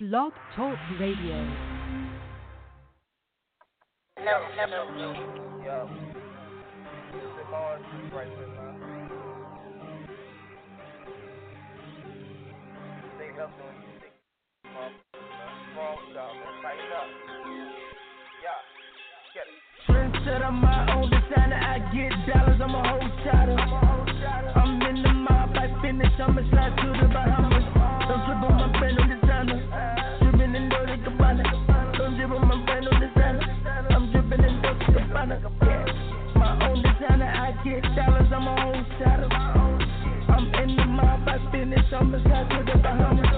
Blog Talk Radio. No, no, no. Yo. This is Mars right there, man. Stay healthy when you sick. Wrong job, man. Tighten up. Yeah. Get it. Trendsetter, my own designer. I get dollars, I'm a whole shotter. I'm in the mob, I finish, I'ma slide to the Bahamas.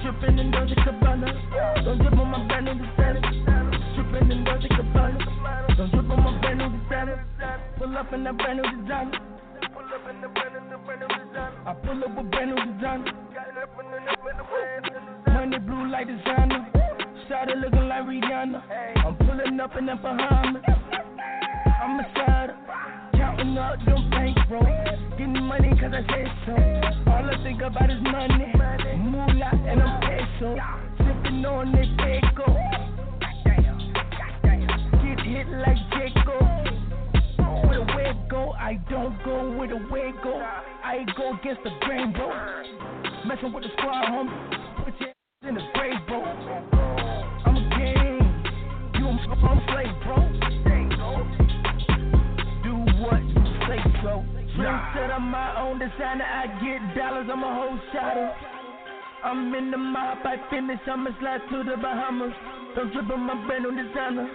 Dripping in Dolce Gabbana. Don't dribble my brand new designer. Dripping in Dolce Gabbana. Don't dribble my brand new designer. Pull up in that brand new designer. The. I pull up with brand new designer. Money blue like designer. Started looking like Rihanna. I'm pulling up in the Bahamas. I'm a sider. Counting up them bankroll. Getting money cause I say so. All I think about is money. Moolah and I'm peso. Sipping on this echo. Get hit like Jacob. Where the way go, I don't go where the way go. I go against the grain, bro. Messing with the squad, homie. Put your in the grave, bro. I'm a king. You a slave, bro. So. Trendsetter, I'm my own designer. I get dollars, I'm a whole shotter. I'm in the mob, I finish, I'ma slide to the Bahamas. Don't trip on my brand new designer.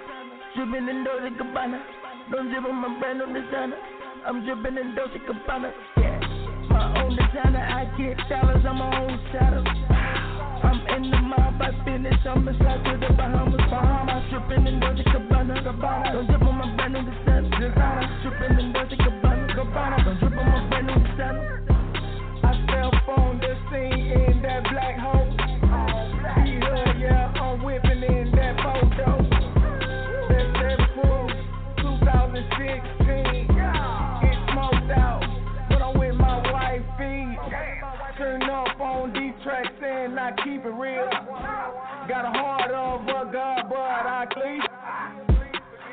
Dripping in Dolce Gabbana. Don't dribble my brand new designer. I'm dripping in Dolce Gabbana. Yeah. My own designer, I get dollars, I'm my own shadow. I'm in the mob, I finish, I'ma slide to the Bahamas. Bahamas, dripping in Dolce Gabbana. Don't dribble my brand new designer. Designer, dripping in Dolce. Gabbana. 2016. Get smoked out, but I'm with my wifey. Turn up on these tracks and I keep it real. Got a heart of a god, but I clean.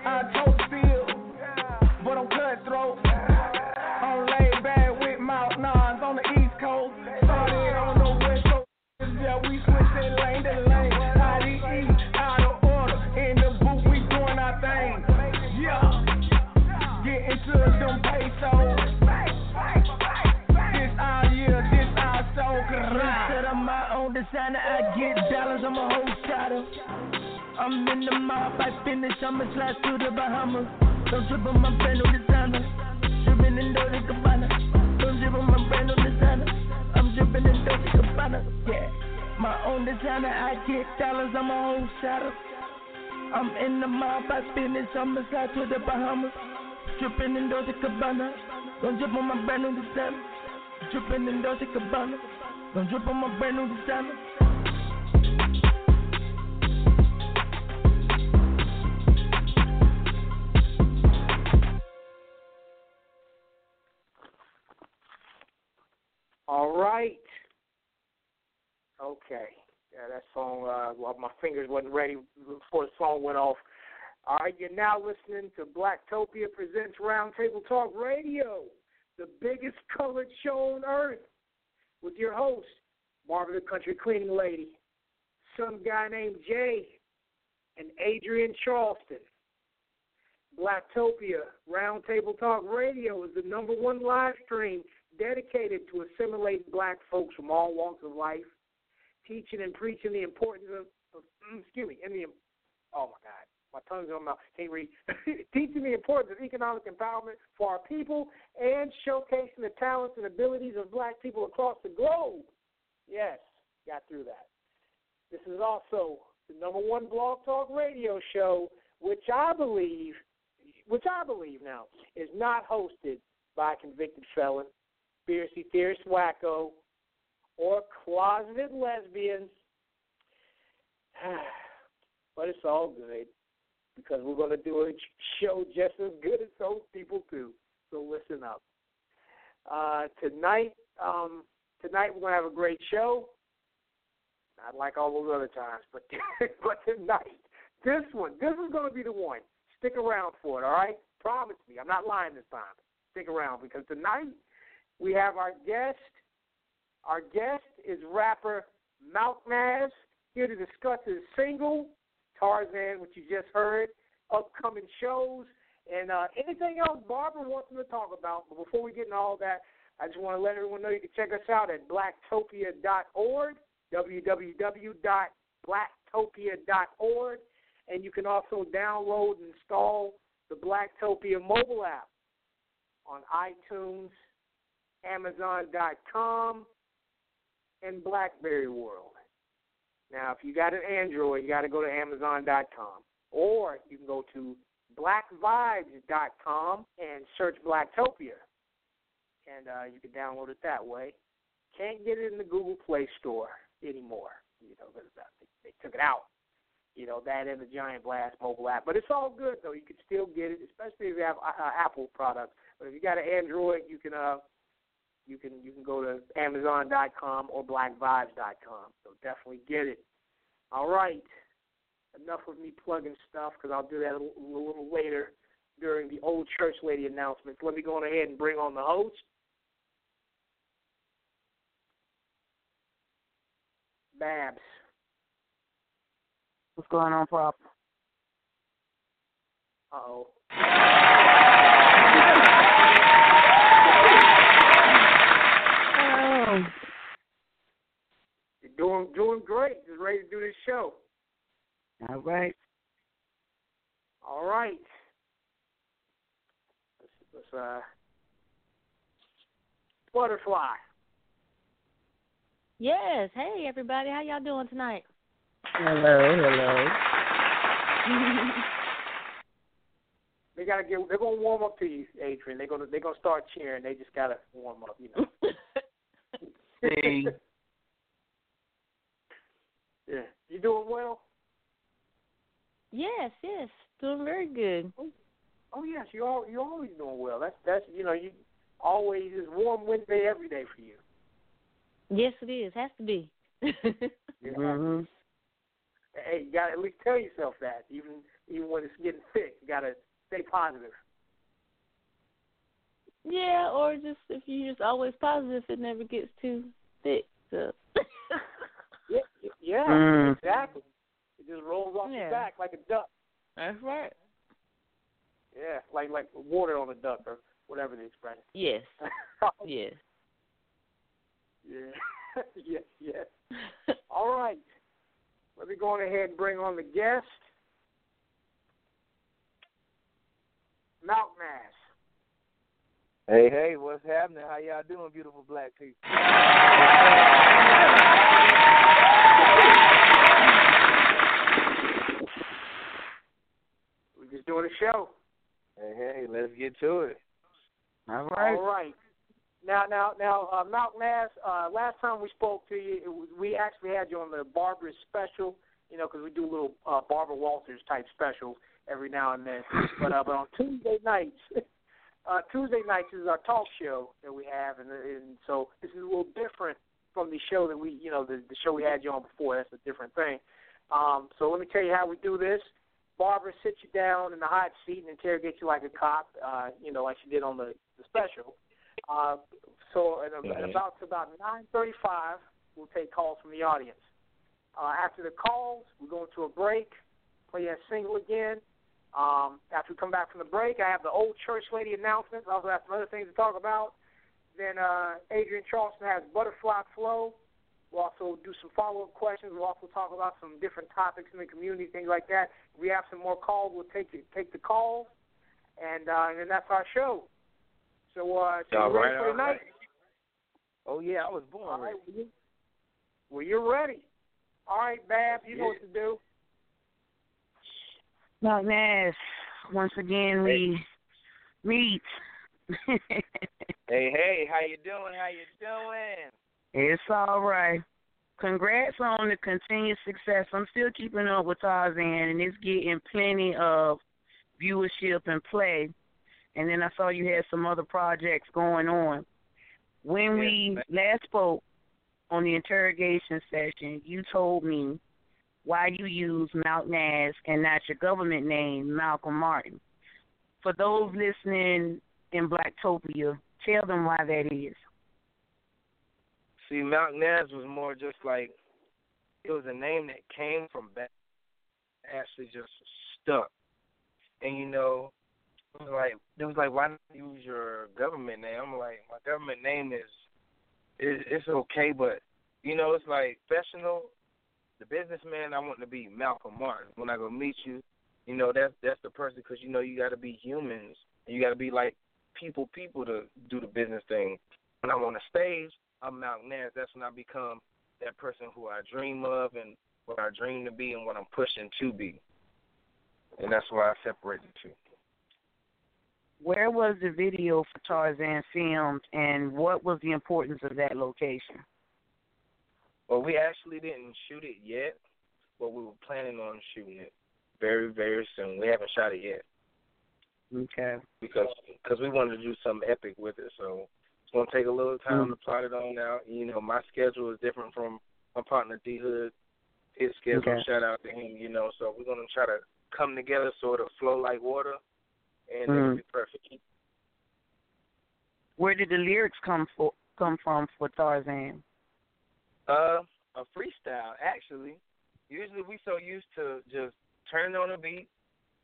I told still, but I'm cutthroat. I'm a whole shotter. I'm in the mob, I finish, I'ma slide to the Bahamas. Don't dribble my brand new designer. Dripping in Dolce Gabbana. Don't dribble my brand new designer. I'm dripping in Dolce Gabbana. Yeah. My own designer, I get dollars, I'm a whole shotter. I'm in the mob, I finish, I'ma slide to the Bahamas. Dripping in Dolce Gabbana. Don't drip on my brand new designer. Dripping in Dolce Gabbana. Don't drip on my brand new designer. Right. Okay. Yeah, that song, uh, well, my fingers wasn't ready before the song went off. All right, you're now listening to Blacktopia Presents Roundtable Talk Radio, the biggest colored show on earth, with your host, Marvin the Country Cleaning Lady, some guy named Jay, and Adrienne Charleston. Blacktopia Roundtable Talk Radio is the number one live stream dedicated to assimilating black folks from all walks of life, teaching and preaching the importance of, of mm, excuse me, and the oh my God, my tongue's on my mouth, can't read. teaching the importance of economic empowerment for our people and showcasing the talents and abilities of black people across the globe. Yes, got through that. This is is also the number one blog talk radio show, which I believe, which I believe now, is not hosted by a convicted felon, conspiracy theorist wacko, or closeted lesbians. but it's all good because we're going to do a show just as good as those people do. So listen up. Uh, tonight, um, tonight we're going to have a great show. Not like all those other times, but but tonight, this one, this is going to be the one. Stick around for it, all right? Promise me, I'm not lying this time. Stick around because tonight we have our guest. Our guest is rapper Malk Naz here to discuss his single Tarzan, which you just heard, upcoming shows, and uh, anything else Barbara wants him to talk about. But before we get into all that, I just want to let everyone know you can check us out at blacktopia.org, www.blacktopia.org, and you can also download and install the Blacktopia mobile app on iTunes, Amazon.com, and BlackBerry World. Now, if you got an Android, you got to go to Amazon.com, or you can go to BlackVibes.com and search Blacktopia, and uh, you can download it that way. Can't get it in the Google Play Store anymore, you know, because they, they took it out. You know that and the Giant Blast mobile app, but it's all good though. You can still get it, especially if you have uh, Apple products. But if you got an Android, you can uh, you can you can go to Amazon.com or BlackVibes.com. So definitely get it. All right, enough of me plugging stuff because I'll do that a little, a little later during the old church lady announcements. Let me go on ahead and bring on the host. Babs. What's going on, Prop? Uh oh. Oh. Doing doing great. Just ready to do this show. All right. All right. Let's, let's uh butterfly. Yes. Hey, everybody. How y'all doing tonight? Hello, hello. They gotta get. They're gonna warm up to you, Adrienne. They're gonna they're gonna start cheering. They just gotta warm up. You know. See. Yeah. You doing well? yes, yes. Doing very good. Oh yes, you all you always doing well. That's that's you know you always is warm Wednesday every day for you. Yes, it is. Has to be. Yeah. Mhm. Hey, you gotta at least tell yourself that, even even when it's getting thick. You gotta stay positive. yeah, or just if you're just always positive, it never gets too thick. So. Yeah, yeah, Mm. exactly. It just rolls off Yeah. your back like a duck. That's right. Yeah, like like water on a duck or whatever the expression. Yes. Yes. yeah, yes, yes. All right. Let me go on ahead and bring on the guest. Malk Naz. Hey, hey, what's happening? How y'all doing, beautiful black people? We're just doing a show. Hey, hey, let's get to it. All right. All right. Now, now, now, uh, Malk Naz. Uh, last time we spoke to you, it was, we actually had you on the Barbara special. You know, because we do a little uh, Barbara Walters type specials every now and then. But uh, but on Tuesday nights, uh, Tuesday nights is our talk show that we have, and, and so this is a little different from the show that we, you know, the, the show we had you on before. That's a different thing. Um, so let me tell you how we do this. Barbara sits you down in the hot seat and interrogates you like a cop, uh, you know, like she did on the, the special. Uh, so at, at about about nine thirty-five, we'll take calls from the audience. Uh, after the calls, we go into a break, play that single again. Um, after we come back from the break, I have the old church lady announcements. I also have some other things to talk about. Then uh, Adrienne Charleston has Butterfly Flow. We'll also do some follow-up questions. We'll also talk about some different topics in the community, things like that. If we have some more calls, we'll take the, take the calls, and uh, and then that's our show. So, uh, so All you ready right, for tonight? right. Oh yeah, I was born All right, ready. well, you- well, you're ready. All right, Bab, you know what to do. Not Nash. Once again, we meet. Hey, hey, how you doing? How you doing? It's all right. Congrats on the continued success. I'm still keeping up with Tarzan, and it's getting plenty of viewership and play. And then I saw you had some other projects going on. When we last spoke on the interrogation session, you told me why you use Malk Naz and not your government name, Malcolm Martin. For those listening in Blacktopia, tell them why that is. See, Malk Naz was more just like it was a name that came from back, actually just stuck. And you know, it was like it was like why not use your government name? I'm like my government name is it, it's okay, but you know it's like professional. The businessman I want to be Malcolm Martin. When I go meet you, you know that's that's the person because you know you got to be humans. You got to be like people, people to do the business thing. When I'm on the stage, I'm Nance. That's when I become that person who I dream of and what I dream to be and what I'm pushing to be. And that's why I separate the two. Where was the video for Tarzan filmed, and what was the importance of that location? Well, we actually didn't shoot it yet, but we were planning on shooting it very, very soon. We haven't shot it yet. Okay. Because cause we wanted to do something epic with it, so it's gonna take a little time Mm. to plot it on out. You know, my schedule is different from my partner D Hood. His schedule, Okay. shout out to him. You know, so we're gonna try to come together, sort of flow like water, and Mm. it'll be perfect. Where did the lyrics come for, come from for Tarzan? Uh, a freestyle actually. Usually we so used to just turning on a beat,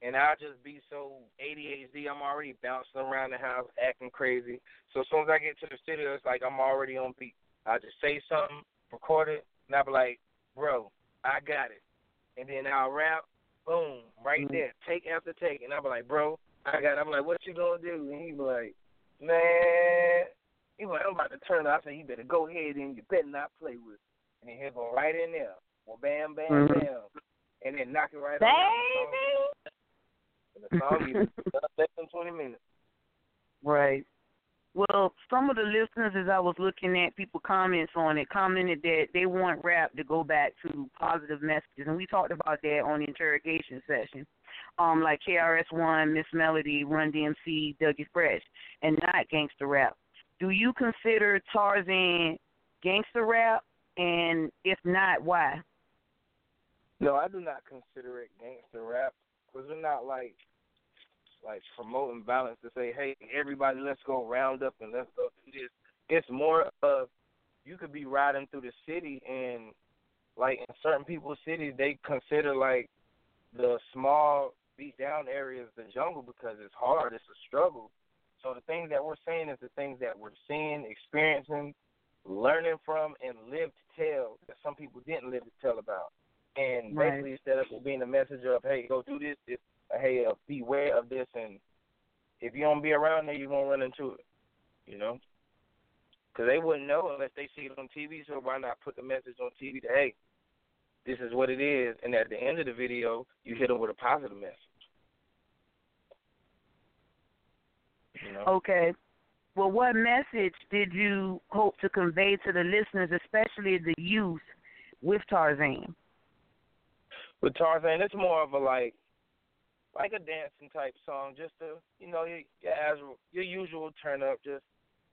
and I just be so ADHD. I'm already bouncing around the house, acting crazy. So as soon as I get to the studio, it's like I'm already on beat. I just say something, record it, and I be like, "Bro, I got it," and then I'll rap, boom, right Mhm. there, take after take, and I be like, "Bro, I got." It. I'm like, "What you gonna do?" And he be like, "Man." He was like, I'm about to turn it. I said, you better go ahead and you better not play with it. And then he'll go right in there. Well, bam, bam, Mhm. bam. And then knock it right off. Baby! On. The song less than 20 minutes. Right. Well, some of the listeners, as I was looking at people comments on it, commented that they want rap to go back to positive messages, and we talked about that on the interrogation session. Um, like KRS One, Ms. Melodie, Run DMC, Dougie Fresh, and not gangster rap. Do you consider Tarzan gangster rap? And if not, why? No, I do not consider it gangster rap because we're not like like promoting violence to say, hey, everybody, let's go round up and let's go do this. It's more of you could be riding through the city and like in certain people's cities they consider like the small beat down areas the jungle because it's hard, it's a struggle. So the things that we're saying is the things that we're seeing, experiencing, learning from, and live to tell that some people didn't live to tell about. And Right. basically, instead of it being a message of, hey, go do this, it's, hey, uh, beware of this, and if you don't be around there, you're going to run into it, you know? Because they wouldn't know unless they see it on TV, so why not put the message on TV that, hey, this is what it is, and at the end of the video, you hit them with a positive message. You know? Okay. Well, what message did you hope to convey to the listeners, especially the youth, with Tarzan? With Tarzan, it's more of a like, like a dancing type song, just to you know your your, as, your usual turn up, just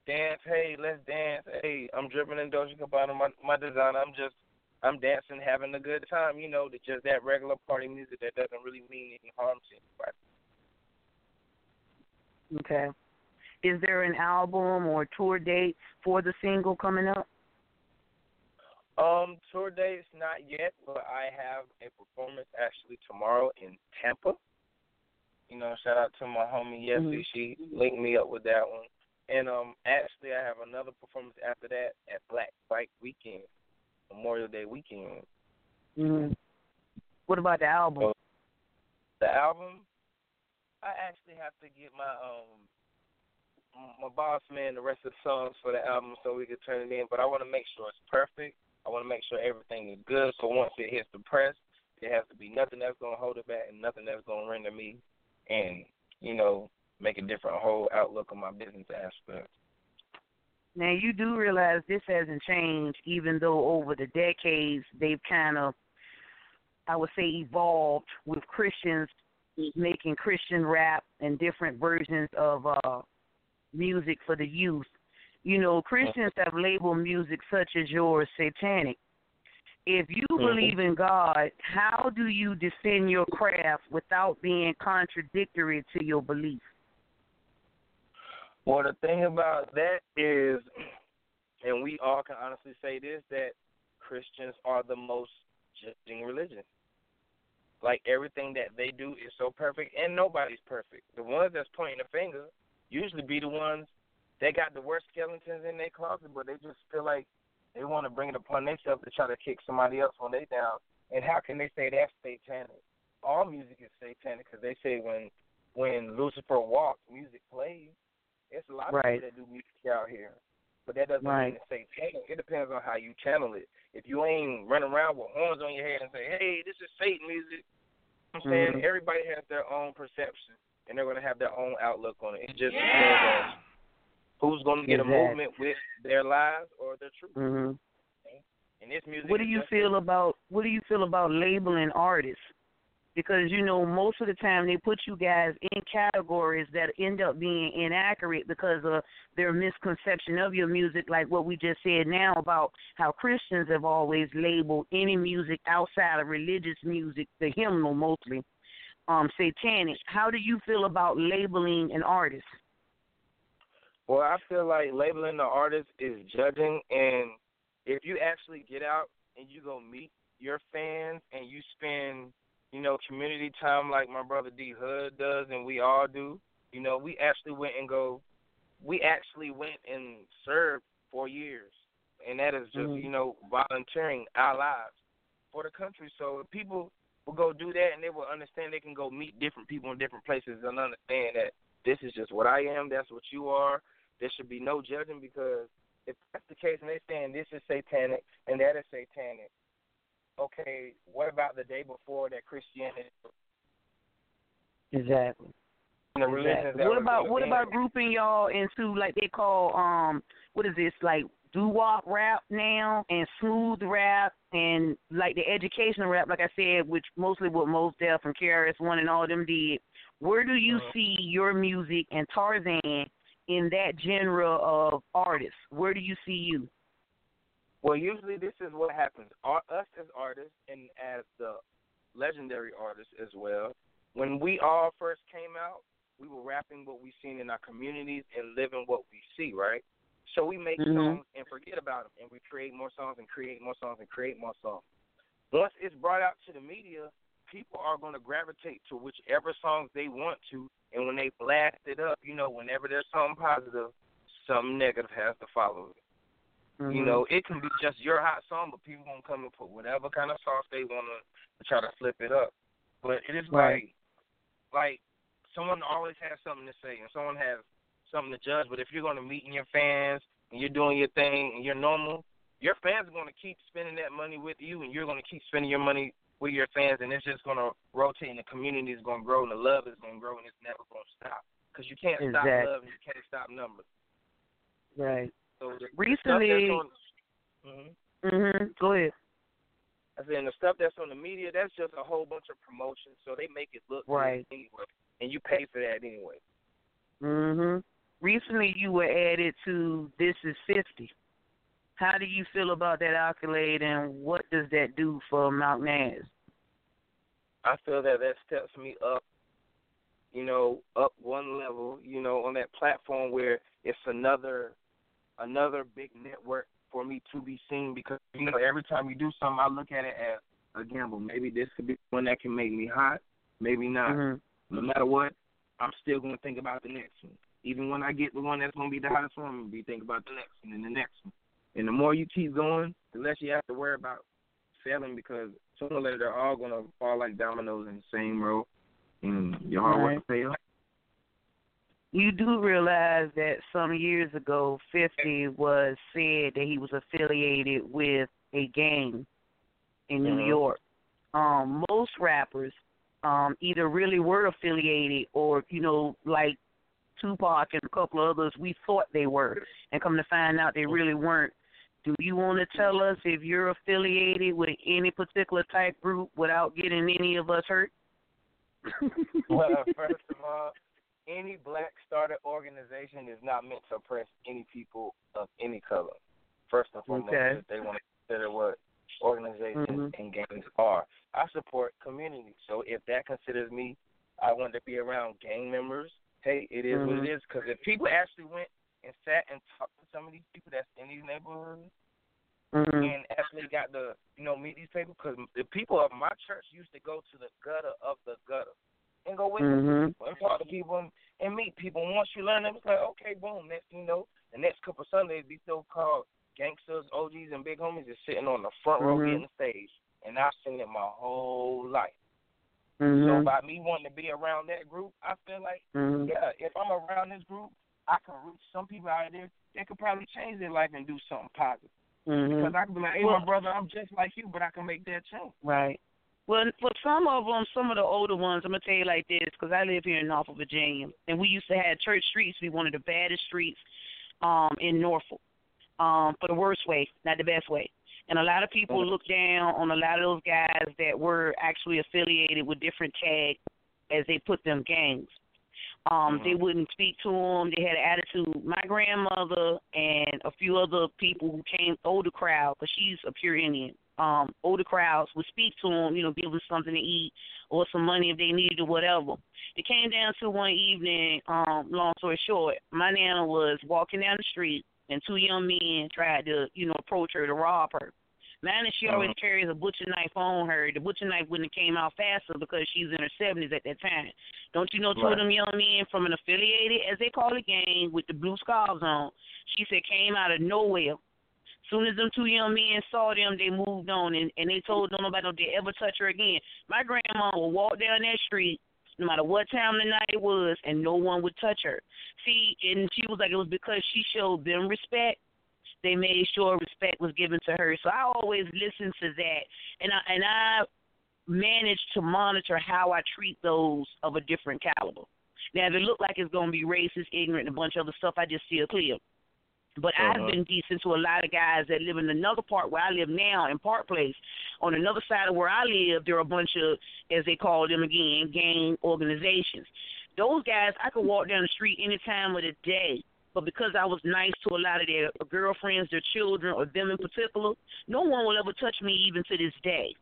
dance. Hey, let's dance. Hey, I'm dripping in Dolce Gabbana, my my designer. I'm just I'm dancing, having a good time. You know, just that regular party music that doesn't really mean any harm to anybody. Okay. Is there an album or tour dates for the single coming up? Um, tour dates not yet, but I have a performance actually tomorrow in Tampa. You know, shout out to my homie Yessie. Mhm. She linked me up with that one. And um actually I have another performance after that at Black Bike Weekend, Memorial Day weekend. hmm What about the album? So, the album I actually have to get my um my boss man the rest of the songs for the album so we can turn it in, but I want to make sure it's perfect. I want to make sure everything is good. So once it hits the press, there has to be nothing that's gonna hold it back and nothing that's gonna render me and you know make a different whole outlook on my business aspect. Now you do realize this hasn't changed, even though over the decades they've kind of, I would say, evolved with Christians making Christian rap and different versions of uh music for the youth. You know, Christians have labeled music such as yours satanic. If you Mhm. believe in God, how do you defend your craft without being contradictory to your belief? Well, the thing about that is, and we all can honestly say this, that Christians are the most judging religion. Like everything that they do is so perfect, and nobody's perfect. The ones that's pointing the finger usually be the ones that got the worst skeletons in their closet, but they just feel like they want to bring it upon themselves to try to kick somebody else when they down. And how can they say that's satanic? All music is satanic because they say when when Lucifer walks, music plays. It's a lot Right. of people that do music out here, but that doesn't Right. mean it's satanic. It depends on how you channel it. If you ain't running around with horns on your head and say, "Hey, this is Satan music," I'm saying Mhm. everybody has their own perception and they're going to have their own outlook on it. It just depends on who's going to get Exactly. a movement with their lives or their truth. hmm And this music. What do you feel about what do you feel about labeling artists? Because you know most of the time they put you guys in categories that end up being inaccurate because of their misconception of your music, like what we just said now about how Christians have always labeled any music outside of religious music, the hymnal mostly, um, satanic. How do you feel about labeling an artist? Well, I feel like labeling the artist is judging, and if you actually get out and you go meet your fans and you spend, you know, community time like my brother D Hood does, and we all do, you know, we actually went and go, we actually went and served for years, and that is just, Mhm. you know, volunteering our lives for the country. So if people will go do that, and they will understand they can go meet different people in different places and understand that this is just what I am, that's what you are. There should be no judging because if that's the case and they're saying this is satanic and that is satanic, okay, what about the day before that Christianity Exactly. and the religions Exactly. What about what about grouping y'all into like they call um what is this like doo wop rap now and smooth rap and like the educational rap like I said which mostly what Mos Def and KRS One and all of them did. Where do you Uh-huh. see your music and Tarzan in that genre of artists? Where do you see you? Well, usually this is what happens. Our, us as artists and as the legendary artists as well, when we all first came out, we were rapping what we seen in our communities and living what we see, right? So we make Mhm. songs and forget about them, and we create more songs and create more songs and create more songs. Once it's brought out to the media, people are going to gravitate to whichever songs they want to, and when they blast it up, you know, whenever there's something positive, something negative has to follow it. You Mhm. know, it can be just your hot song, but people gonna come and put whatever kind of sauce they wanna to try to flip it up. But it is Right. like, like someone always has something to say, and someone has something to judge. But if you're gonna meet in your fans and you're doing your thing and you're normal, your fans are gonna keep spending that money with you, and you're gonna keep spending your money with your fans, and it's just gonna rotate, and the community is gonna grow, and the love is gonna grow, and it's never gonna stop. Because you can't stop love, and you can't stop numbers. Right. So the, Recently- the stuff that's on, hmm Mhm. Go ahead. I said, and the stuff that's on the media, that's just a whole bunch of promotion, so they make it look Right. anyway, and you pay for that anyway. Mhm. Recently, you were added to This Is Fifty. How do you feel about that accolade, and what does that do for Malk Naz? I feel that that steps me up, you know, up one level, you know, on that platform where it's another, another big network for me to be seen because you know every time you do something, I look at it as a gamble. Maybe this could be one that can make me hot, maybe not. Mhm. No matter what, I'm still gonna think about the next one. Even when I get the one that's gonna be the hottest one, I'm gonna be thinking about the next one and the next one. And the more you keep going, the less you have to worry about failing because sooner or later they're all gonna fall like dominoes in the same row, and your hard work Right. pay. You do realize that some years ago, 50 was said that he was affiliated with a gang in New Mhm. York. Um, most rappers um, either really were affiliated or, you know, like Tupac and a couple of others, we thought they were, and come to find out they really weren't. Do you want to tell us if you're affiliated with any particular type group without getting any of us hurt? well, first of all, any black started organization is not meant to oppress any people of any color. First and foremost, Okay. they want to consider what organizations Mhm. and gangs are. I support community, so if that considers me, I want to be around gang members. Hey, it is what Mhm. it is. Because if people actually went and sat and talked to some of these people that's in these neighborhoods Mhm. and actually got to you know meet these people, because the people of my church used to go to the gutter of the gutter and go to Mhm. people and talk to people and, and meet people. And once you learn them, it's like okay, boom. Next you know, the next couple of Sundays, these so-called gangsters, OGs, and big homies is sitting on the front row Mhm. getting the stage, and I've seen it my whole life. So Mhm. by me wanting to be around that group, I feel like Mhm. yeah, if I'm around this group, I can reach some people out there that could probably change their life and do something positive. Mhm. Because I can be like, hey, Well- my brother, I'm just like you, but I can make that change. Right. Well, for some of them, some of the older ones, I'm gonna tell you like this, because I live here in Norfolk, Virginia, and we used to have Church Streets be one of the baddest streets um, in Norfolk, um, for the worst way, not the best way. And a lot of people look down on a lot of those guys that were actually affiliated with different tags as they put them gangs. Um, They wouldn't speak to them. They had an attitude. My grandmother and a few other people who came, older crowd, because she's a pure Indian, um, older crowds would speak to them, you know, give them something to eat or some money if they needed or whatever. It came down to one evening, um, long story short, my nana was walking down the street and two young men tried to, you know, approach her to rob her. Nana, she oh. always carries a butcher knife on her. The butcher knife wouldn't have came out faster because she's in her seventies at that time. Don't you know two of them young men from an affiliated, as they call it, gang with the blue scarves on? She said came out of nowhere. Soon as them two young men saw them, they moved on and, and they told them nobody would ever touch her again. My grandma would walk down that street, no matter what time of the night it was, and no one would touch her. See, and she was like, it was because she showed them respect. They made sure respect was given to her. So I always listen to that, and I and I manage to monitor how I treat those of a different caliber. Now, if it look like it's gonna be racist, ignorant, and a bunch of other stuff, I just steer clear. But I've Uh-huh. been decent to a lot of guys that live in another part where I live now in Park Place. On another side of where I live, there are a bunch of, as they call them again, gang organizations. Those guys, I could walk down the street any time of the day. But because I was nice to a lot of their girlfriends, their children, or them in particular, no one will ever touch me even to this day.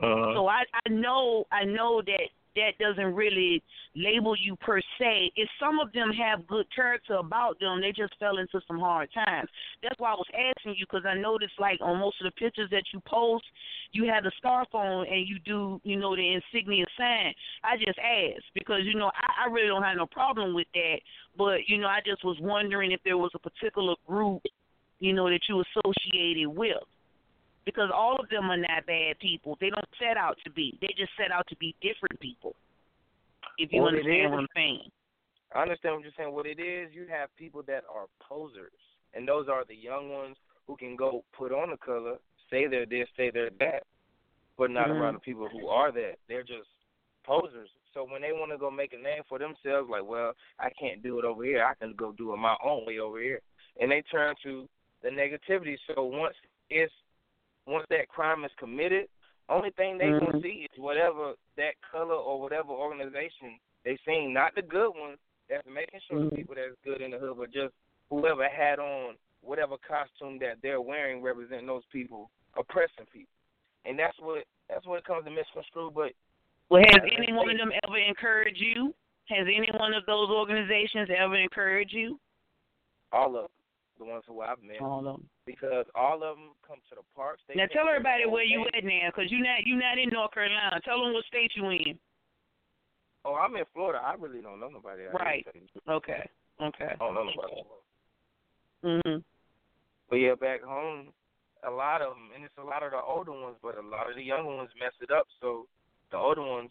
Uh-huh. So I I know I know that that doesn't really label you per se. If some of them have good character about them, they just fell into some hard times. That's why I was asking you because I noticed like on most of the pictures that you post, you have the scarf on and you do you know the insignia sign. I just asked because you know I, I really don't have no problem with that, but you know I just was wondering if there was a particular group you know that you associated with because all of them are not bad people. They don't set out to be. They just set out to be different people. If you What understand is- what I'm saying. I understand what you're saying. What it is, you have people that are posers, and those are the young ones who can go put on the color, say they're this, say they're that, but not Mhm. around the people who are that. They're just posers. So when they want to go make a name for themselves, like, well, I can't do it over here. I can go do it my own way over here, and they turn to the negativity. So once it's once that crime is committed, only thing they gonna Mhm. see is whatever that color or whatever organization they seen, not the good ones that's making sure the Mhm. people that's good in the hood, but just whoever had on whatever costume that they're wearing representing those people oppressing people. And that's what that's what it comes to misconstrue, but Well, has any one of them ever encouraged you? Has any one of those organizations ever encouraged you? all of them, the ones who I've met, All of them. Because all of them come to the parks. They Now tell everybody where you at now, cause you not you not in North Carolina. Tell them what state you in. Oh, I'm in Florida. I really don't know nobody. Right. Okay. Okay. I don't know nobody. Mhm. But yeah, back home, a lot of them, and it's a lot of the older ones, but a lot of the younger ones mess it up. So the older ones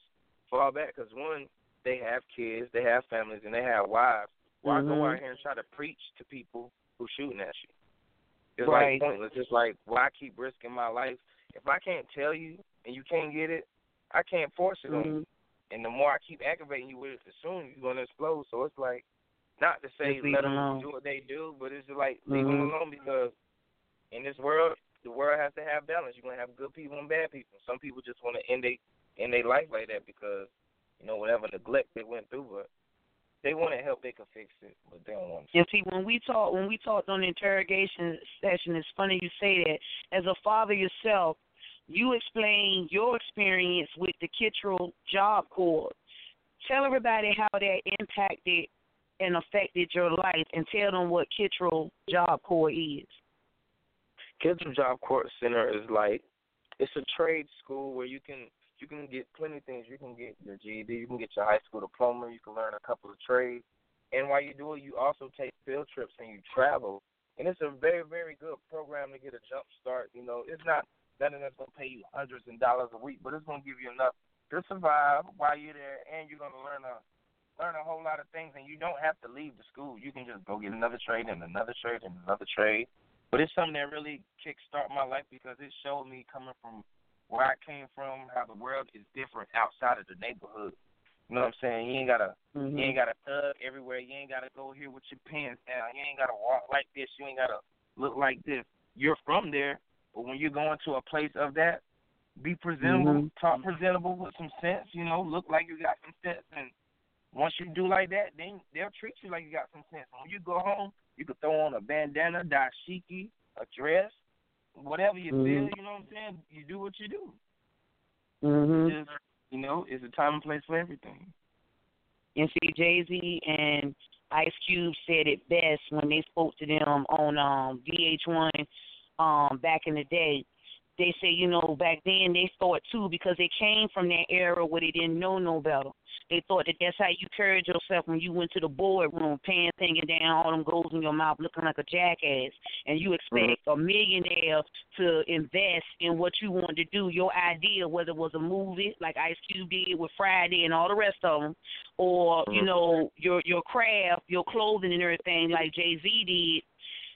fall back because one, they have kids, they have families, and they have wives. Why go Mhm. out here and try to preach to people who shooting at you? It's Right. like pointless. It's like why keep risking my life if I can't tell you and you can't get it, I can't force it on Mm-hmm. you. And the more I keep aggravating you with it, the sooner you're gonna explode. So it's like not to say Just let them alone. do what they do, but it's just like leave them Mhm. alone because in this world, the world has to have balance. You're gonna have good people and bad people. Some people just want to end they end their life like that because you know whatever neglect they went through, but they want to help, they can fix it, but they don't want to. And see, when we talk, when we talked on the interrogation session, it's funny you say that. As a father yourself, you explain your experience with the Kittrell Job Corps. Tell everybody how that impacted and affected your life, and tell them what Kittrell Job Corps is. Kittrell Job Corps Center is like it's a trade school where you can you can get plenty of things. You can get your GED, you can get your high school diploma, you can learn a couple of trades, and while you do it, you also take field trips and you travel. And it's a very very good program to get a jump start. You know, it's not nothing that's gonna pay you hundreds of dollars a week, but it's gonna give you enough to survive while you're there, and you're gonna learn a learn a whole lot of things. And you don't have to leave the school. You can just go get another trade and another trade and another trade. But it's something that really kickstart my life because it showed me coming from where I came from, how the world is different outside of the neighborhood. You know what I'm saying? You ain't gotta Mhm. you ain't gotta thug everywhere. You ain't gotta go here with your pants down. You ain't gotta walk like this. You ain't gotta look like this. You're from there, but when you're going to a place of that, be presentable, Mhm. talk presentable with some sense. You know, look like you got some sense. And once you do like that, then they'll treat you like you got some sense. When you go home, you can throw on a bandana, dashiki, a dress, whatever you Mhm. feel. You know what I'm saying? You do what you do. Mhm. Just you know, it's a time and place for everything. And see, Jay Z and Ice Cube said it best when they spoke to them on um VH1 um back in the day. They say, you know, back then they thought too because they came from that era where they didn't know no better. They thought that that's how you carried yourself when you went to the boardroom, pants hanging down, all them goals in your mouth, looking like a jackass, and you expect a millionaire to invest in what you want to do, your idea, whether it was a movie like Ice Cube did with Friday and all the rest of them, or you Mhm. know your your craft, your clothing and everything like Jay Z did.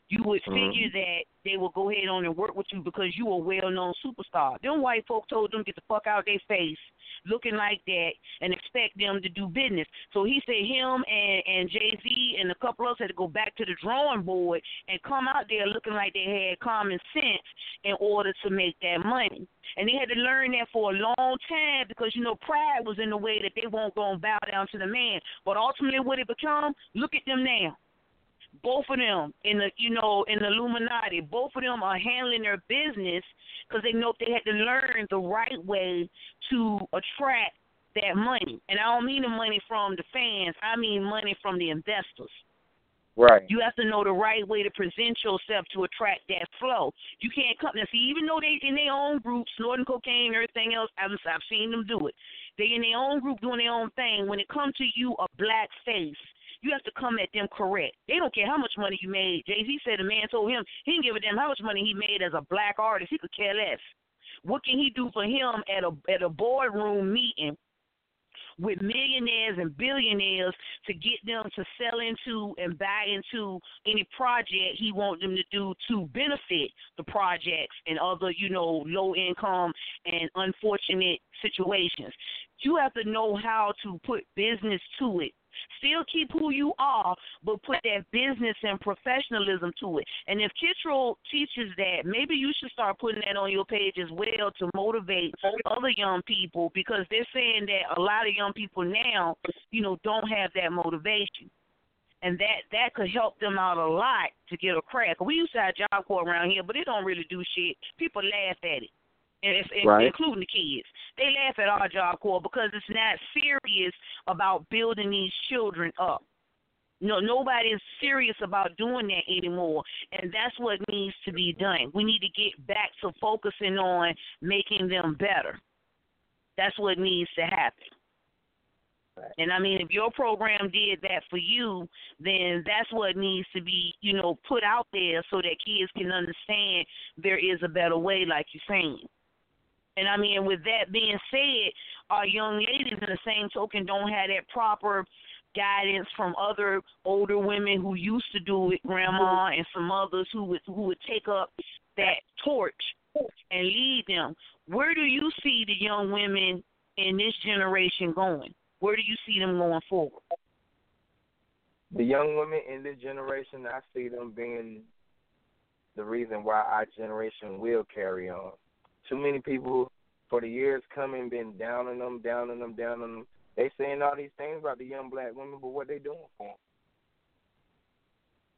You would Mhm. figure that they would go ahead on and work with you because you a well known superstar. Them white folk told them get the fuck out their face looking like that and expect them to do business. So he said him and, and Jay Z and a couple others had to go back to the drawing board and come out there looking like they had common sense in order to make that money. And they had to learn that for a long time because you know pride was in the way that they won't go and bow down to the man. But ultimately, what it become? Look at them now both of them in the you know in the Illuminati, both of them are handling their business because they know they had to learn the right way to attract that money. And I don't mean the money from the fans. I mean money from the investors. Right. You have to know the right way to present yourself to attract that flow. You can't come now. See, even though they in their own group, snorting cocaine and everything else, I've I've seen them do it. They in their own group doing their own thing. When it comes to you, a black face, you have to come at them correct. They don't care how much money you made. Jay Z said a man told him he didn't give a damn how much money he made as a black artist. He could care less. What can he do for him at a at a boardroom meeting with millionaires and billionaires to get them to sell into and buy into any project he wants them to do to benefit the projects and other, you know, low income and unfortunate situations. You have to know how to put business to it. Still keep who you are, but put that business and professionalism to it. And if Kittrell teaches that, maybe you should start putting that on your page as well to motivate other young people because they're saying that a lot of young people now, you know, don't have that motivation. And that that could help them out a lot to get a crack. We used to have Job Corps around here, but it don't really do shit. People laugh at it and it's, and Right. including the kids. They laugh at our job corps because it's not serious about building these children up. No, nobody is serious about doing that anymore, and that's what needs to be done. We need to get back to focusing on making them better. That's what needs to happen. And I mean, if your program did that for you, then that's what needs to be, you know, put out there so that kids can understand there is a better way, like you're saying. And I mean, with that being said, our young ladies, in the same token, don't have that proper guidance from other older women who used to do it, grandma, and some others who would who would take up that torch and lead them. Where do you see the young women in this generation going? Where do you see them going forward? The young women in this generation, I see them being the reason why our generation will carry on. Too many people for the years coming been down on them, down on them, down on them. They saying all these things about the young black women, but what they doing for them?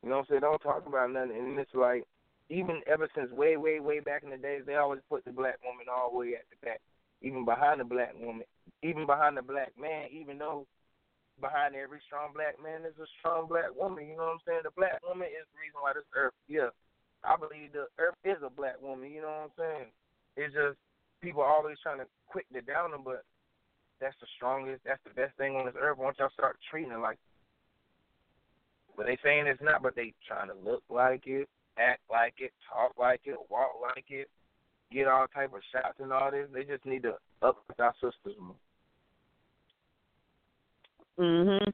You know what I'm saying? Don't talk about nothing. And it's like, even ever since way, way, way back in the days, they always put the black woman all the way at the back, even behind the black woman, even behind the black man, even though behind every strong black man is a strong black woman. You know what I'm saying? The black woman is the reason why this earth, yeah, I believe the earth is a black woman. You know what I'm saying? It's just people are always trying to quick to down them, but that's the strongest, that's the best thing on this earth. Once y'all start treating it like, but they saying it's not, but they trying to look like it, act like it, talk like it, walk like it, get all type of shots and all this. They just need to up our sisters more. Mhm.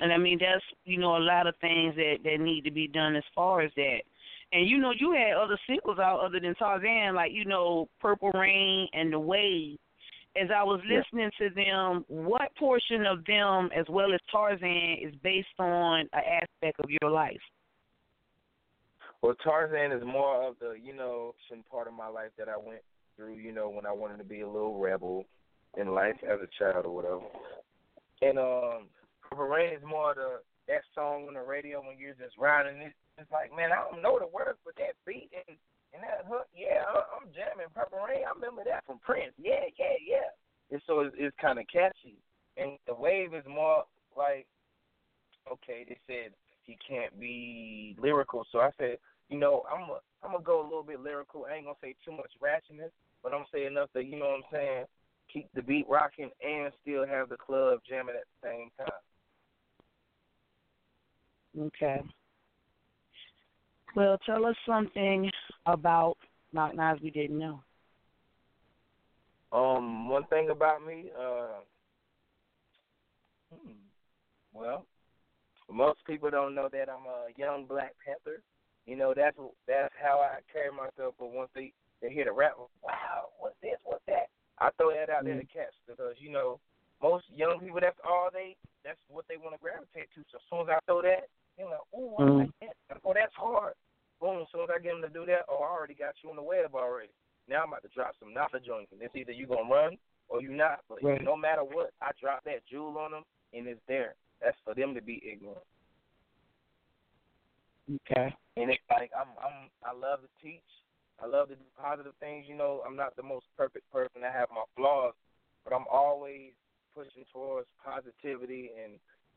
And I mean that's you know a lot of things that that need to be done as far as that. And you know you had other singles out other than Tarzan like you know Purple Rain and The Wave. As I was listening to them, what portion of them as well as Tarzan is based on an aspect of your life? Well, Tarzan is more of the, you know, some part of my life that I went through, you know, when I wanted to be a little rebel in life as a child or whatever. And um Purple Rain is more of the that song on the radio when you're just riding it. It's like, man, I don't know the words, but that beat and and that hook, yeah, I'm jamming Purple Rain. I remember that from Prince. Yeah, yeah, yeah. And so it's, it's kind of catchy. And the wave is more like, okay, they said he can't be lyrical, so I said, you know, I'm a, I'm gonna go a little bit lyrical. I ain't gonna say too much ratchetness, but I'm gonna say enough that you know what I'm saying. Keep the beat rocking and still have the club jamming at the same time. Okay. Well, tell us something about Malk Naz we didn't know. Um, one thing about me, uh, hmm, well, most people don't know that I'm a young Black Panther. You know, that's that's how I carry myself. But once they they hear the rap, wow, what's this, what's that? I throw that out mm-hmm. there to catch because you know most young people that's all they that's what they want to gravitate to. So as soon as I throw that, they're like, oh, I mm. like that. Oh, that's hard. Boom. As soon as I get them to do that, oh, I already got you on the web already. Now I'm about to drop some knowledge on you. It's either you gonna run or you not. But right. no matter what, I drop that jewel on them, and it's there. That's for them to be ignorant. Okay. And it's like I'm I'm I love to teach. I love to do positive things. You know, I'm not the most perfect person. I have my flaws, but I'm always pushing towards positivity and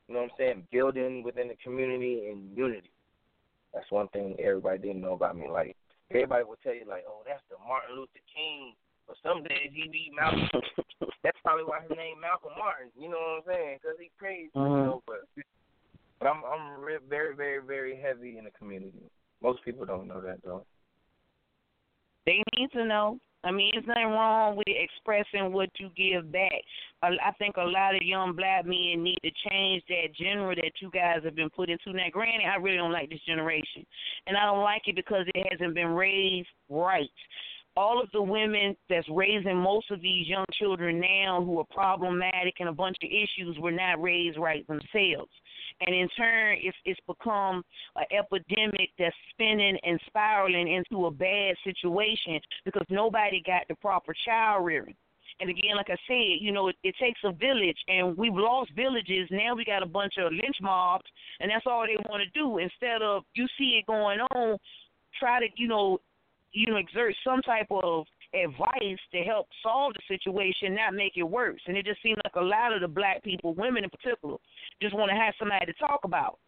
you know what I'm saying, building within the community and unity. That's one thing everybody didn't know about me. Like everybody will tell you, like, oh, that's the Martin Luther King. But some days he be Malcolm. that's probably why his name Malcolm Martin. You know what I'm saying? Because he prays. Uh-huh. You know, but but I'm I'm very very very heavy in the community. Most people don't know that though. They need to know. I mean, there's nothing wrong with expressing what you give back. I think a lot of young black men need to change that genre that you guys have been put into. Now, granted, I really don't like this generation, and I don't like it because it hasn't been raised right. All of the women that's raising most of these young children now who are problematic and a bunch of issues were not raised right themselves and in turn it's it's become an epidemic that's spinning and spiraling into a bad situation because nobody got the proper child rearing. And again, like I said, you know, it, it takes a village, and we've lost villages. Now we got a bunch of lynch mobs, and that's all they want to do. Instead of you see it going on, try to you know, you know, exert some type of advice to help solve the situation, not make it worse. And it just seems like a lot of the black people, women in particular, just want to have somebody to talk about.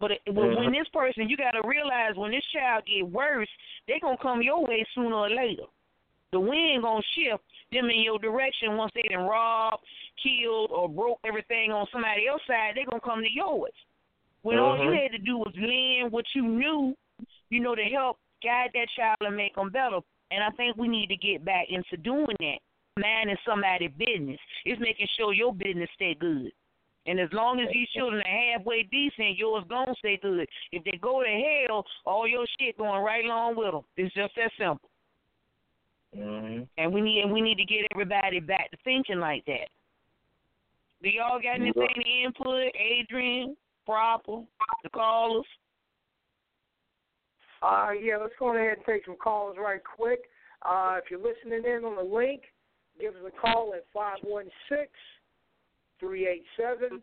But it, mm-hmm. when this person, you got to realize when this child get worse, they gonna come your way sooner or later. The wind gonna shift them in your direction once they done robbed, killed, or broke everything on somebody else's side. They gonna come to yours. When mm-hmm. all you mm-hmm. had to do was lend what you knew, you know, to help guide that child and make them better. And I think we need to get back into doing that. Man is somebody's business. It's making sure your business stay good. And as long as these children are halfway decent, yours gonna stay good. If they go to hell, all your shit going right along with them. It's just that simple. Mm-hmm. And we need and we need to get everybody back to thinking like that. Do y'all got anything to input, Adrienne, proper, the callers? Uh, yeah, let's go ahead and take some calls right quick. Uh, if you're listening in on the link, give us a call at 516 387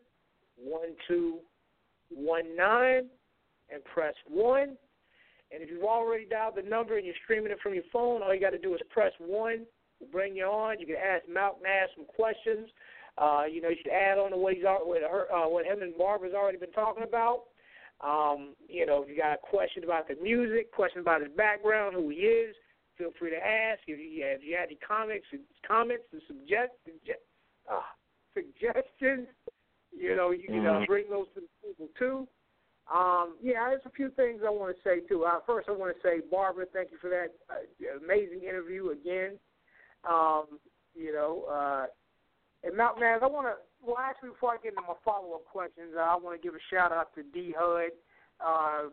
1219 and press 1. And if you've already dialed the number and you're streaming it from your phone, all you got to do is press 1. We'll bring you on. You can ask Malk Naz some questions. Uh, you know, you should add on to what he's what, her, uh, what him and Barbara's already been talking about. Um, you know, if you got a question about the music, question about his background, who he is, feel free to ask. If you, if you have any comments, comments and suggest, suggest uh, suggestions, you know, you can uh, Mhm. bring those to the table too. Um, yeah, there's a few things I want to say too. Uh, first, I want to say, Barbara, thank you for that uh, amazing interview again. Um, you know, uh, and Malcolm, man, I want to. Well, actually, before I get into my follow-up questions, uh, I want to give a shout out to D Hud. Uh,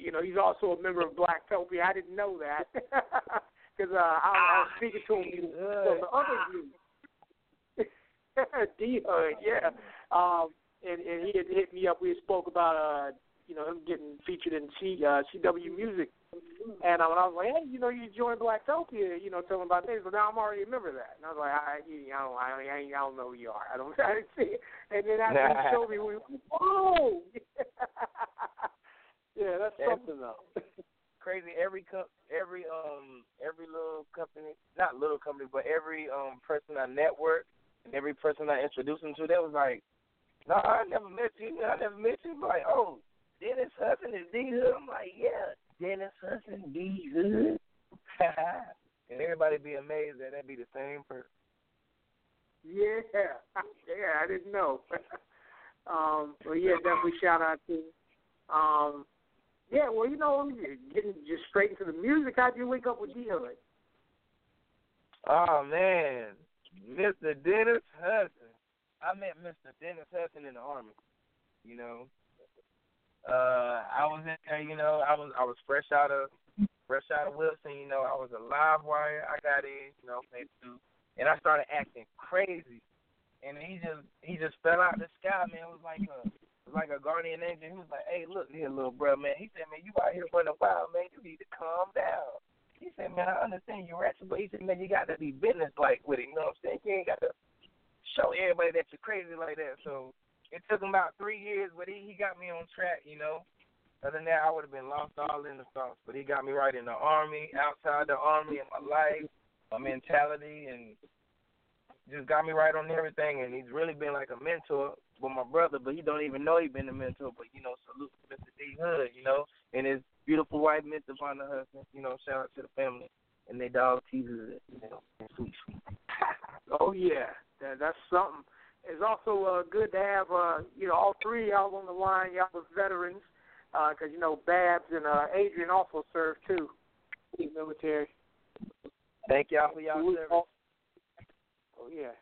you know, he's also a member of Blacktopia. I didn't know that because uh, I, I was speaking to him from the other group. D Hud, yeah. Um, and and he had hit me up. We had spoke about uh, you know, him getting featured in C uh, CW Music. And um, I was like, hey, you know, you joined Blacktopia, you know, tell them about this. But now I'm already a member of that. And I was like, I, I don't, I, I, I don't know who you are. I don't, I didn't see it. And then after he showed me, we, whoa, yeah, that's something though. Crazy. Every co- every um every little company, not little company, but every um person I network and every person I introduced them to, they was like, "No, I never met you. I never met you." Like, oh, Dennis Hudson is D Hood. I'm like, yeah, Dennis Hudson D Hood. and everybody be amazed that that'd be the same person. Yeah, yeah, I didn't know. um, but yeah, definitely shout out to. Um, yeah, well, you know, getting just straight into the music. How'd you link up with D Hood? Oh man, Mr. Dennis Hudson. I met Mr. Dennis Hudson in the army. You know, uh, I was in there. You know, I was I was fresh out of fresh out of Wilson. You know, I was a live wire. I got in. You know, maybe two, and I started acting crazy. And he just he just fell out the sky, man. It was like a like a guardian angel. He was like, "Hey, look here, little bro, man." He said, "Man, you out here running wild, man. You need to calm down." He said, "Man, I understand you're ratchet, but he said, man, you got to be business like with it. You know what I'm saying? You ain't got to show everybody that you're crazy like that." So it took him about three years, but he he got me on track. You know. Other than that, I would have been lost all in the sauce. But he got me right in the army, outside the army, in my life, my mentality, and just got me right on everything. And he's really been like a mentor with my brother, but he don't even know he been a mentor. But you know, salute to Mr. D Hood, you know, and his beautiful wife, Mr. Vonda Hudson. You know, shout out to the family and their dog teases it. You know, sweet, sweet. Oh yeah, that, that's something. It's also uh, good to have uh, you know all three of y'all on the line. Y'all are veterans because you know Babs and uh, Adrienne also served too in the military. Thank y'all for y'all service. all- Oh yeah,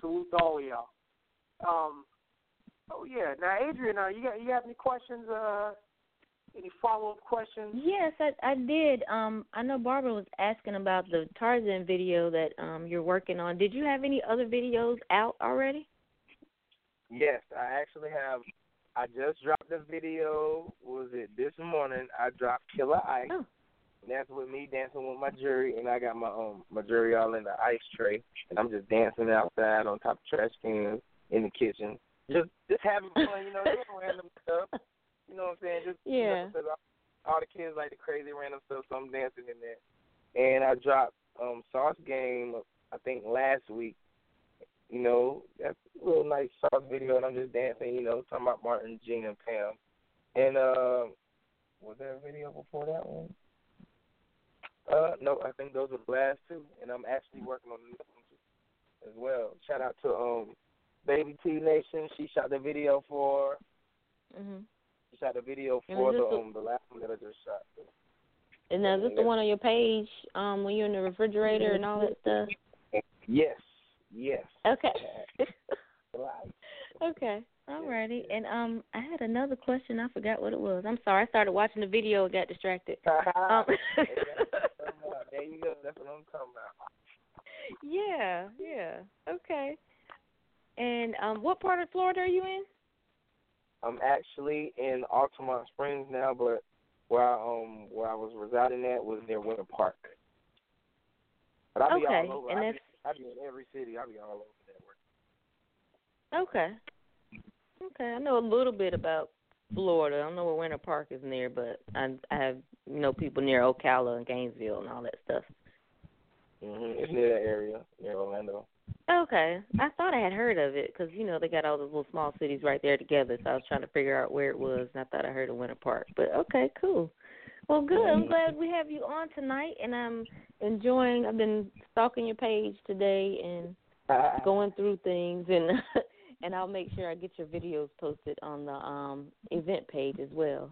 salute to all of y'all. Um, oh yeah. Now Adrienne, uh, you got you have any questions? Uh, any follow up questions? Yes, I I did. Um, I know Barbara was asking about the Tarzan video that um you're working on. Did you have any other videos out already? Yes, I actually have. I just dropped the video. Was it this morning? I dropped Killer Ice. Oh. And that's with me dancing with my jury, and I got my um my jury all in the ice tray, and I'm just dancing outside on top of trash cans in the kitchen, just just having fun, you know, doing random stuff. You know what I'm saying? Just you know, all, all the kids like the crazy random stuff, so I'm dancing in there. And I dropped um Sauce Game, I think last week. You know, that's a little nice Sauce video, and I'm just dancing. You know, talking about Martin, Gene, and Pam. And uh, was there a video before that one? Uh, no, I think those were the last two, and I'm actually working on the next one as well. Shout out to um, Baby T Nation. She shot the video for. Mhm. She shot the video for the the- um the last one that I just shot. And now, is this the one on your page? Um, when you're in the refrigerator and all that stuff. Yes, yes. Okay. Okay. Alrighty. And um I had another question, I forgot what it was. I'm sorry, I started watching the video and got distracted. Um, there you go. That's what I'm talking about. yeah, yeah. Okay. And um what part of Florida are you in? I'm actually in Altamonte Springs now, but where I, um where I was residing at was near Winter Park. But I'll be Okay, all over. and that's- be, I'll be in every city. I'll be all over that work. Okay. Okay. I know a little bit about Florida. I don't know where Winter Park is near, but I I have you know people near Ocala and Gainesville and all that stuff. hmm It's near that area, near Orlando. Okay. I thought I had heard of it because you know they got all those little small cities right there together. So I was trying to figure out where it was, and I thought I heard of Winter Park. But okay, cool. Well, good. I'm glad we have you on tonight, and I'm enjoying. I've been stalking your page today and going through things, and and I'll make sure I get your videos posted on the um event page as well.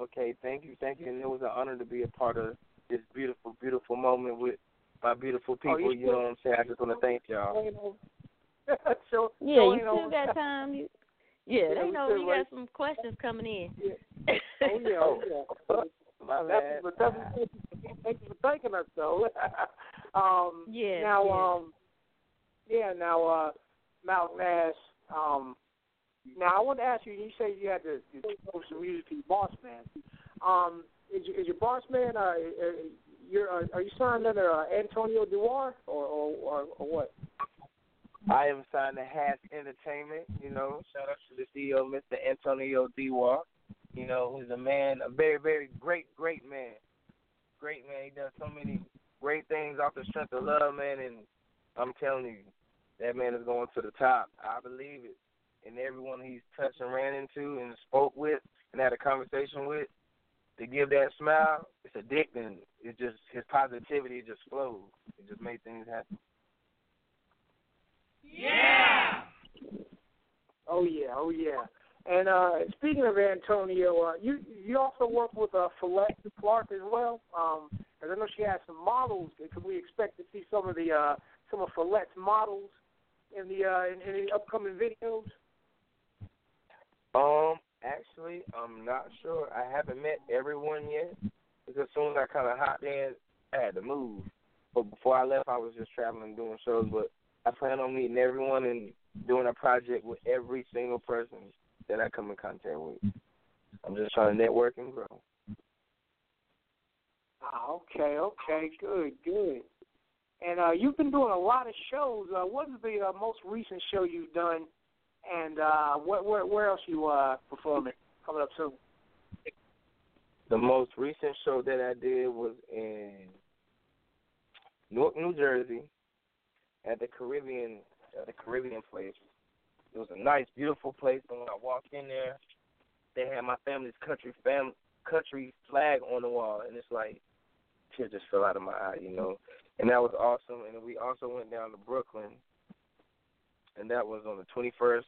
Okay, thank you, thank you, and it was an honor to be a part of this beautiful, beautiful moment with my beautiful people. Oh, you you know what I'm saying? I just want to thank y'all. so, Yeah, so you ain't no- still got time. You, yeah, Yeah, they know you right- got some questions coming in. Oh yeah, oh yeah. My That's, bad. but that's, thank you for thanking us though. um, Yeah, Now, yeah. um, yeah. Now, uh, Malk Naz. Um, now I want to ask you. You say you had to you post some music to your boss man. Um, is your, is your boss man? Uh, uh, you're uh, are you signed under uh, Antonio Duar or or, or or what? I am signed to Hash Entertainment. You know, shout out to the CEO, Mr. Antonio Dewar. You know, who's a man, a very, very great, great man. Great man. He does so many great things off the strength of love, man. And I'm telling you, that man is going to the top. I believe it. And everyone he's touched and ran into and spoke with and had a conversation with, to give that smile, it's addicting. It just his positivity just flows. It just made things happen. Yeah. Oh yeah, oh yeah. And uh speaking of Antonio, uh, you you also work with uh, Follette Clark as well. Um, 'cause I know she has some models. Can we expect to see some of the uh, some of Follette's models in the uh, in, in the upcoming videos? Um, actually, I'm not sure. I haven't met everyone yet because as soon as I kind of hopped in, I had to move. But before I left, I was just traveling doing shows. But I plan on meeting everyone and doing a project with every single person that I come in contact with. I'm just trying to network and grow. Ah, okay, okay, good, good. And uh, you've been doing a lot of shows. Uh, what is the uh, most recent show you've done? And uh, what, where, where else you uh, performing coming up soon? The most recent show that I did was in Newark, New Jersey, at the Caribbean at the Caribbean place. It was a nice, beautiful place. And when I walked in there, they had my family's country fam country flag on the wall, and it's like tears just fell out of my eye, you know. And that was awesome. And we also went down to Brooklyn, and that was on the 21st,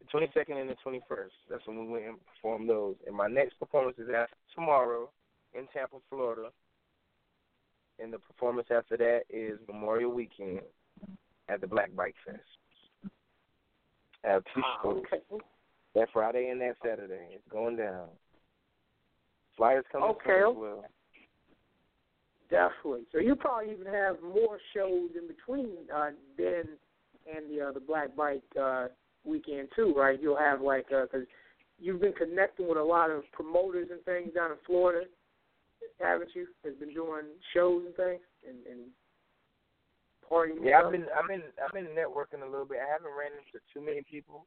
the 22nd, and the 21st. That's when we went and performed those. And my next performance is after tomorrow in Tampa, Florida. And the performance after that is Memorial Weekend at the Black Bike Fest. I have two shows. okay. That Friday and that Saturday. It's going down. Flyers coming Okay. soon as well. Definitely. So you probably even have more shows in between uh, then and the uh, the Black Bike uh, weekend too, right? You'll have like because you've been connecting with a lot of promoters and things down in Florida, haven't you? Has been doing shows and things and, and partying. Yeah. I've been I've been I've been networking a little bit. I haven't ran into too many people,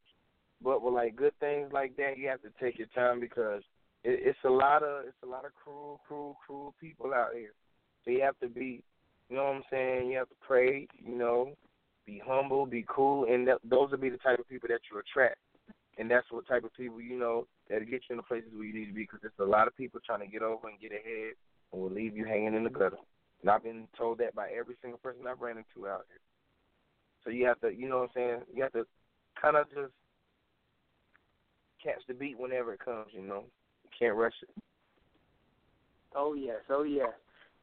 but with like good things like that, you have to take your time because it, it's a lot of it's a lot of cruel, cruel, cruel people out here. So you have to be, you know what I'm saying? You have to pray, you know, be humble, be cool, and that, those will be the type of people that you attract. And that's what type of people you know that'll get you in the places where you need to be. Because there's a lot of people trying to get over and get ahead, and will leave you hanging in the gutter. And I've been told that by every single person I've ran into out here. So you have to, you know what I'm saying? You have to kind of just catch the beat whenever it comes. You know, you can't rush it. Oh yes, oh yes.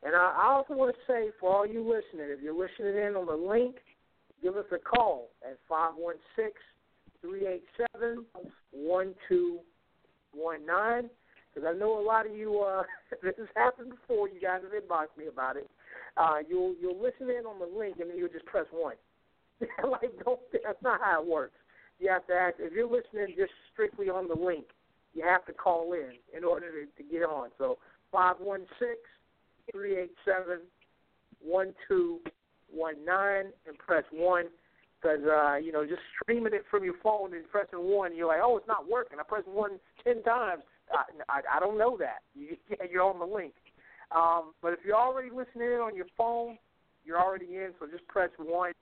And I, I also want to say for all you listening, if you're listening in on the link, give us a call at five one six three eight seven one two one nine. Because I know a lot of you. Uh, this has happened before. You guys have inboxed me about it. Uh, you'll you'll listen in on the link and then you'll just press one. like don't. That's not how it works. You have to ask if you're listening just strictly on the link. You have to call in in order to, to get on. So five one six three eight seven one nine and press one because uh, you know just streaming it from your phone and pressing one, you're like, oh, it's not working. I pressed one ten times. I, I, I don't know that. You, you're on the link. Um, but if you're already listening in on your phone, you're already in. So just press one.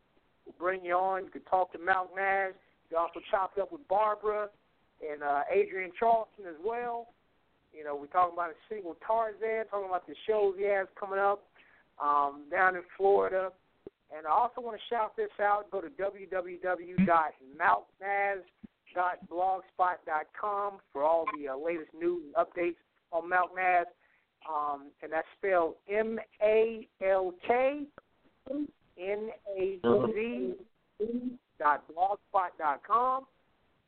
We'll bring you on. You can talk to Malk Naz. You also chopped up with Barbara and uh, Adrienne Charleston as well. You know, we're talking about a single Tarzan, talking about the shows he has coming up um, down in Florida. And I also want to shout this out. Go to www.malknaz.blogspot.com for all the uh, latest news and updates on Malk Naz. Um, and that's spelled M A L K N A Z dot blogspot dot com.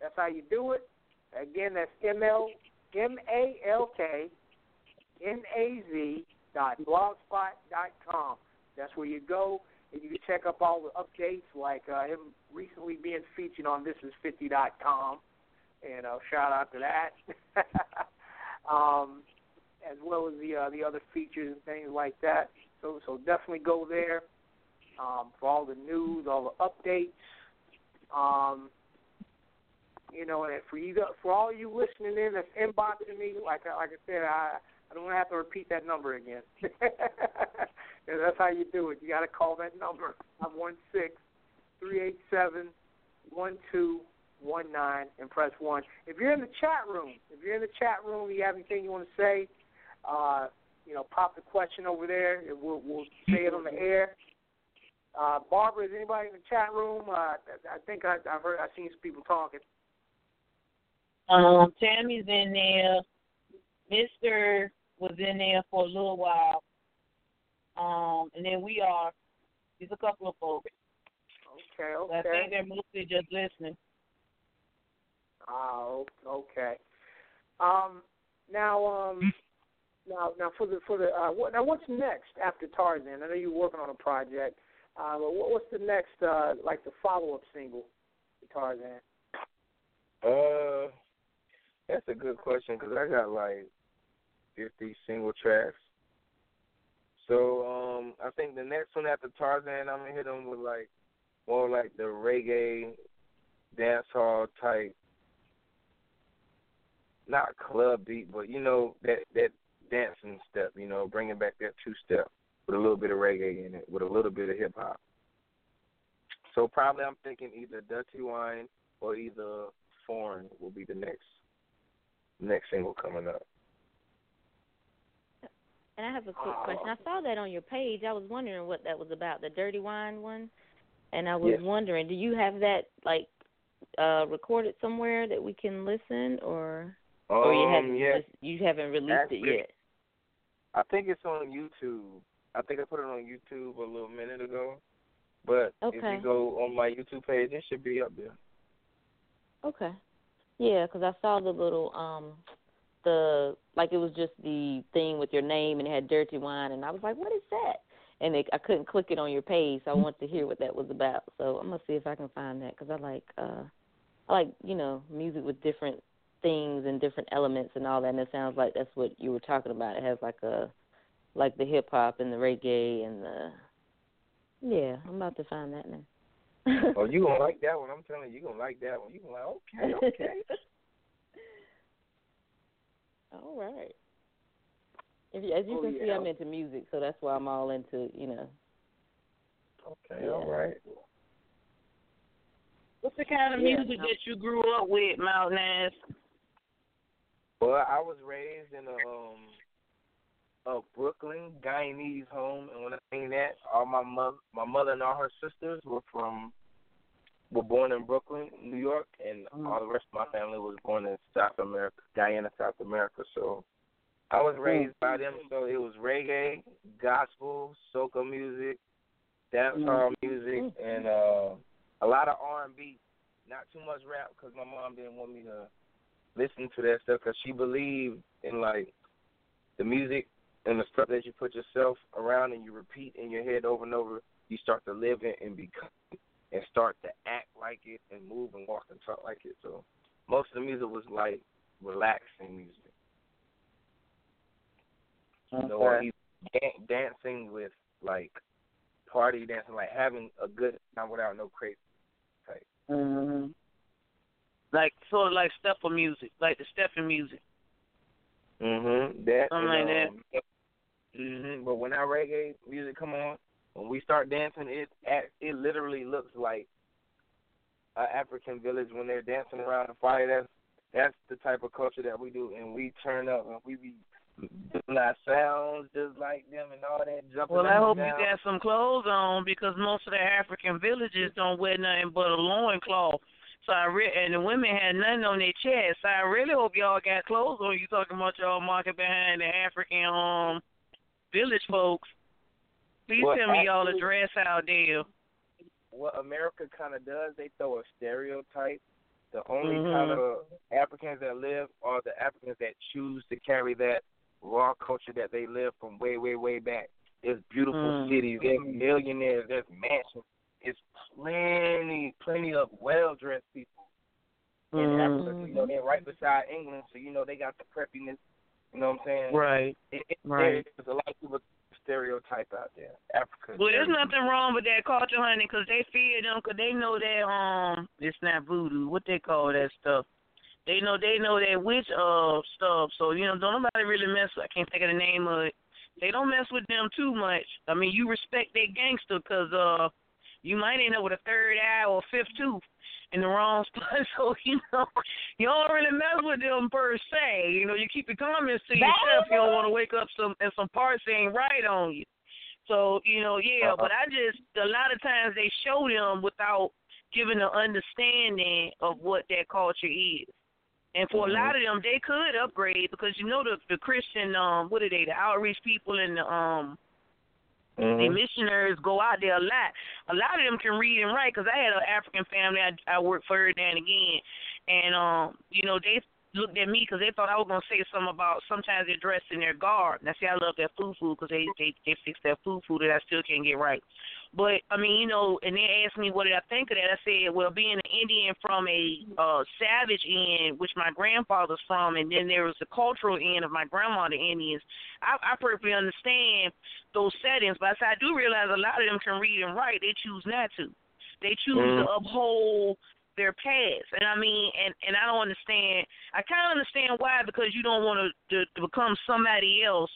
That's how you do it. Again, that's M L M A L K N A Z dot blogspot dot com. That's where you go and you can check up all the updates, like uh, him recently being featured on This Is Fifty dot com. And uh, shout out to that. um, as well as the uh, the other features and things like that. So so definitely go there um, for all the news, all the updates. Um, you know, and for you for all you listening in that's inboxing me, like like I said, I I don't want to have to repeat that number again. that's how you do it. You got to call that number five one six three eight seven one two one nine and press one. If you're in the chat room, if you're in the chat room, you have anything you want to say, uh, you know, pop the question over there. And we'll, we'll say it on the air. Uh, Barbara, is anybody in the chat room? Uh, I think I, I've heard, I've seen some people talking. Um, Tammy's in there. Mister was in there for a little while. Um, and then we are. There's a couple of folks. Okay, okay. I think they're mostly just listening. Oh, okay. Um, now, um, now, now for the for the uh, what, now what's next after Tarzan? I know you're working on a project. Uh, what, what's the next uh, like the follow up single to Tarzan? Uh, that's a good question because I got like fifty single tracks. So um, I think the next one after Tarzan, I'm gonna hit them with like more like the reggae, dancehall type, not club beat, but you know that that dancing step, you know, bringing back that two step with a little bit of reggae in it, with a little bit of hip hop. So probably I'm thinking either Dutty Wine or either Foreign will be the next next single coming up. And I have a quick question. I saw that on your page. I was wondering what that was about, the Dirty Wine one. And I was yes. wondering, do you have that like uh recorded somewhere that we can listen or um, or you haven't yes. you haven't released Actually, it yet? I think it's on YouTube. I think I put it on YouTube a little minute ago. But okay. if you go on my YouTube page, it should be up there. Okay. Yeah, because I saw the little um the like it was just the thing with your name and it had dirty wine and I was like, what is that? And it, I couldn't click it on your page, so I wanted to hear what that was about. So I'm gonna see if I can find that because I like uh I like you know music with different things and different elements and all that. And it sounds like that's what you were talking about. It has like a like the hip hop and the reggae and the yeah. I'm about to find that now. oh, you gonna like that one? I'm telling you, you gonna like that one. You gonna like okay, okay. all right. If you, as you oh, can yeah. see, I'm into music, so that's why I'm all into you know. Okay, Yeah. all right. What's the kind of Yeah. music that you grew up with, Malk Naz? Well, I was raised in a um a Brooklyn Guyanese home, and when I mean that, all my mother, my mother and all her sisters were from were born in Brooklyn, New York, and mm. all the rest of my family was born in South America, Guyana, South America. So I was raised by them. So it was reggae, gospel, soca music, dancehall mm. music, mm. and uh a lot of R and B. not too much rap because my mom didn't want me to listen to that stuff because she believed in like the music and the stuff that you put yourself around and you repeat in your head over and over. You start to live it and become and start to act like it and move and walk and talk like it. So most of the music was like relaxing music. Okay. You know, dan- dancing with like party dancing, like having a good time without no crazy type. Mhm. Like sort of like stepper music, like the stepping music. Mhm. That Something like that. that. Mhm. But when our reggae music come on, when we start dancing, it it literally looks like a African village when they're dancing around the fire. That's that's the type of culture that we do, and we turn up and we be doing our sounds just like them and all that jumping. Well, I hope you got some clothes on because most of the African villages don't wear nothing but a loincloth. So I re- and the women had nothing on their chest. So I really hope y'all got clothes on. You talking about y'all market behind the African um village folks? Please Well, tell me y'all address out there. what America kind of does, they throw a stereotype. The only Mhm. kind of Africans that live are the Africans that choose to carry that raw culture that they live from way, way, way back. There's beautiful Mm. cities, there's millionaires, there's mansions. It's plenty, plenty of well dressed people in Mm. Africa. You know, they're right beside England, so you know they got the preppiness. You know what I'm saying? Right. It, it, Right. There's a lot of people stereotype out there. Africa. Well, there's nothing wrong with that culture, honey, 'cause they fear them 'cause they know that um, it's not voodoo. What they call that stuff? They know they know that witch uh stuff. So you know, don't nobody really mess. with I can't think of the name of it. They don't mess with them too much. I mean, you respect their gangster 'cause uh, you might end up with a third eye or fifth tooth in the wrong spot. So you know, you don't really mess with them per se. You know, you keep your comments to yourself. You don't want to wake up some and some parts ain't right on you. So you know, yeah. But I just a lot of times they show them without giving an understanding of what that culture is. And for a lot of them, they could upgrade because you know the the Christian um what are they the outreach people and the um Mm-hmm. the missionaries go out there a lot. A lot of them can read and write because I had an African family I, I worked for now and again, and um, you know they looked at me because they thought I was gonna say something about sometimes they're dressed in their garb. Now see, I love that food food because they they they fix that food food that I still can't get right. But I mean, you know, and they asked me what did I think of that. I said, well, being an Indian from a uh savage end, which my grandfather's from, and then there was the cultural end of my grandma, the Indians. I, I perfectly understand those settings, but I said I do realize a lot of them can read and write. They choose not to. They choose to Mhm. uphold their past, and I mean, and and I don't understand. I kind of understand why because you don't want to, to, to become somebody else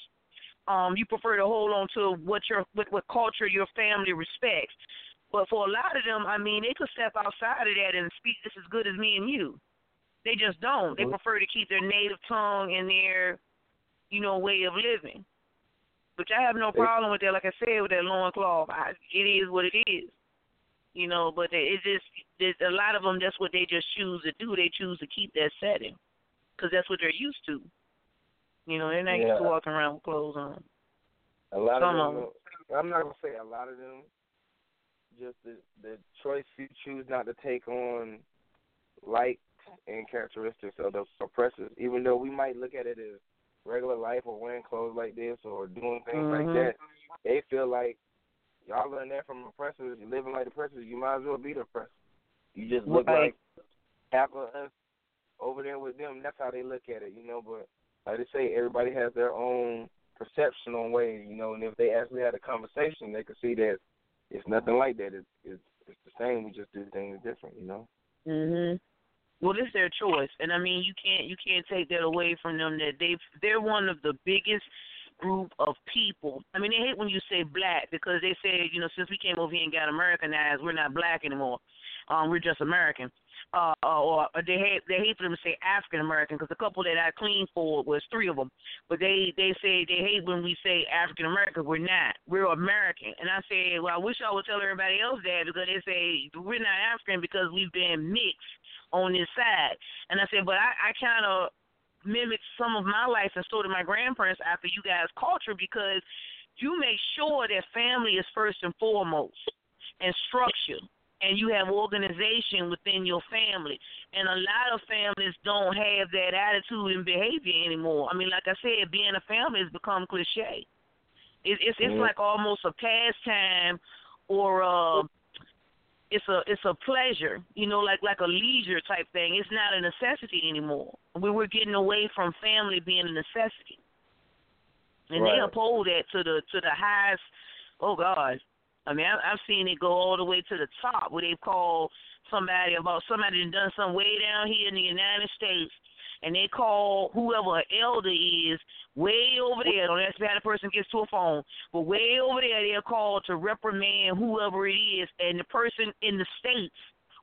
um you prefer to hold on to what your what, what culture your family respects. But for a lot of them, I mean, they could step outside of that and speak just as good as me and you. They just don't. They prefer to keep their native tongue and their, you know, way of living. Which I have no problem with that. Like I said, with that loincloth, I, it is what it is. You know, but they- it just there's a lot of them. That's what they just choose to do. They choose to keep that setting because that's what they're used to. You know, they're not used to walking around with clothes on. A lot Some of of them. I'm not gonna say a lot of them. Just the the choice you choose not to take on light and characteristics of the oppressors, even though we might look at it as regular life or wearing clothes like this or doing things Mhm. like that. They feel like y'all learn that from oppressors. You're living like oppressors. You might as well be the oppressor. You just look Right. like half of us over there with them. That's how they look at it, you know. But like they say, everybody has their own perception on way, you know. And if they actually had a conversation, they could see that it's nothing like that. It's it's, it's the same. We just do things different, you know. Mhm. Well, it's their choice, and I mean, you can't you can't take that away from them. That they they're one of the biggest group of people. I mean, they hate when you say black because they say, you know, since we came over here and got Americanized, we're not black anymore. Um, we're just American. Uh, uh, or they hate they hate for them to say African American because the couple that I cleaned for was three of them, but they they say they hate when we say African American. We're not. We're American. And I say, well, I wish I would tell everybody else that because they say we're not African because we've been mixed on this side. And I said, but I, I kind of mimicked some of my life and so did my grandparents after you guys' culture because you make sure that family is first and foremost and structure and you have organization within your family. And a lot of families don't have that attitude and behavior anymore. I mean, like I said, being a family has become cliche. It, it's it's Mhm. like almost a pastime or uh it's a it's a pleasure, you know, like like a leisure type thing. It's not a necessity anymore. We we're getting away from family being a necessity, and they uphold that to the to the highest. Oh God, I mean, I, I've seen it go all the way to the top where they call somebody about somebody done something way down here in the United States, and they call whoever an elder is way over there. Don't ask me how the person gets to a phone, but way over there they're called to reprimand whoever it is, and the person in the states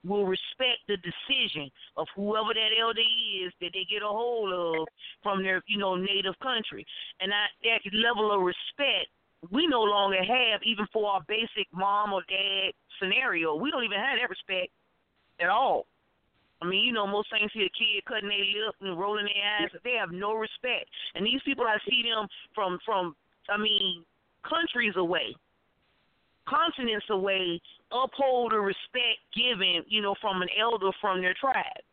will respect the decision of whoever that elder is that they get a hold of from their you know native country, and I, that level of respect we no longer have even for our basic mom or dad scenario. We don't even have that respect at all. I mean, you know, most things see a kid cutting their lip and rolling their eyes. They have no respect. And these people, I see them from from, I mean, countries away, continents away, uphold the respect given, you know, from an elder from their tribe.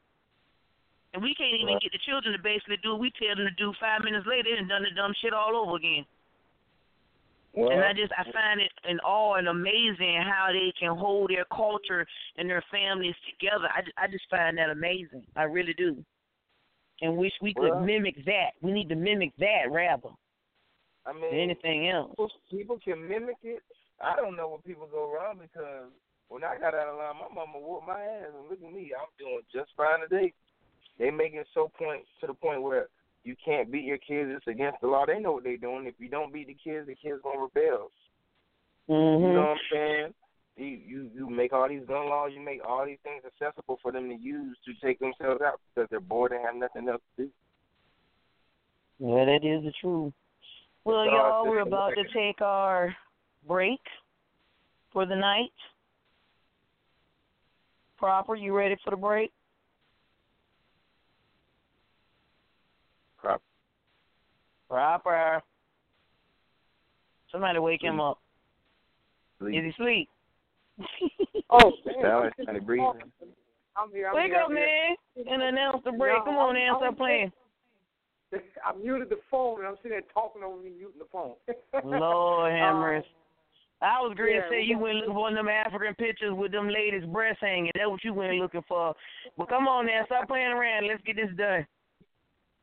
And we can't even get the children to basically do what we tell them to do. Five minutes later, done done the dumb shit all over again. Well, and I just I find it in awe and amazing how they can hold their culture and their families together. I just, I just find that amazing. I really do. And wish we could Well- mimic that. We need to mimic that rather I mean, than anything else. people, people can mimic it. I don't know what people go wrong because when I got out of line, my mama whooped my ass, and look at me, I'm doing just fine today. They make it so point to the point where you can't beat your kids. It's against the law. They know what they're doing. If you don't beat the kids, the kids gonna rebel. Mm-hmm. You know what I'm saying? You, you you make all these gun laws. You make all these things accessible for them to use to take themselves out because they're bored and have nothing else to do. Yeah, that is the truth. Well, So, y'all, we're about to take our break for the night. Proper, you ready for the break? Proper. Proper. Somebody wake him up. Sleep. Is he asleep? Oh, Sound like somebody breathing. I'm here. I'm Wake here, up, I'm here. man, and announce the break. No, Come on, I'm- now, I'm stop playing. I muted the phone and I'm sitting there talking over me muting the phone. Lord have Um. I was going to yeah, say you got- went looking for one of them African pictures with them ladies' breasts hanging. That's what you went looking for. But come on now, stop playing around. Let's get this done.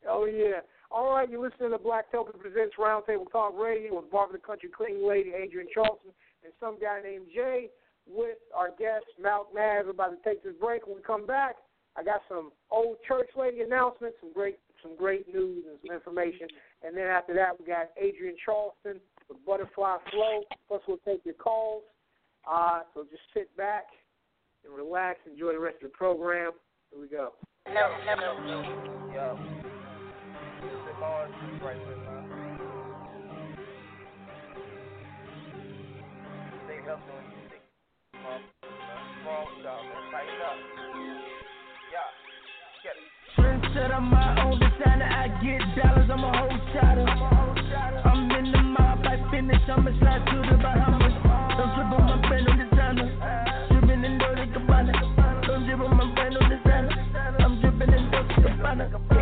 Oh yeah. All right, you're listening to Blacktopia Presents Roundtable Talk Radio with Barbara the Country Clean Lady, Adrienne Charleston, and some guy named Jay with our guest, Malk Naz. We're about to take this break. When we come back, I got some old church lady announcements, some great some great news and some information. And then after that we got Adrienne Charleston with Butterfly Flow. Plus we'll take your calls. Uh, so just sit back and relax, enjoy the rest of the program. Here we go. Yo. Man. Stay healthy when you up. Yeah. Get it. My own designer. I get dollars, I'm a whole shotter. I'm in the mob, I finish, I'ma slide to the Bahamas. Don't trip on my brand new designer. Dripping in Dolce Gabbana. Don't trip on my brand new designer. I'm dripping in Dolce Gabbana.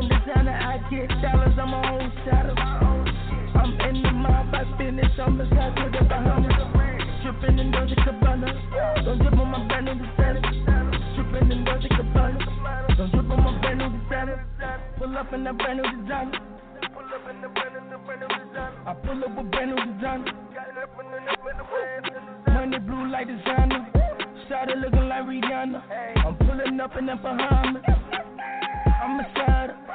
My own designer, I get dollars, I'm a whole shotter. I'm in the mob, I finish, I'ma slide to the Bahamas. Dripping in Dolce Gabbana. Don't trip on my brand new designer. Dripping in Dolce Gabbana. Don't trip on my brand new designer. Pull up in that brand new designer. I pull up with brand new designer. Money blue like designer. Started looking like Rihanna. I'm pulling up in that Bahamas. I'm a sider.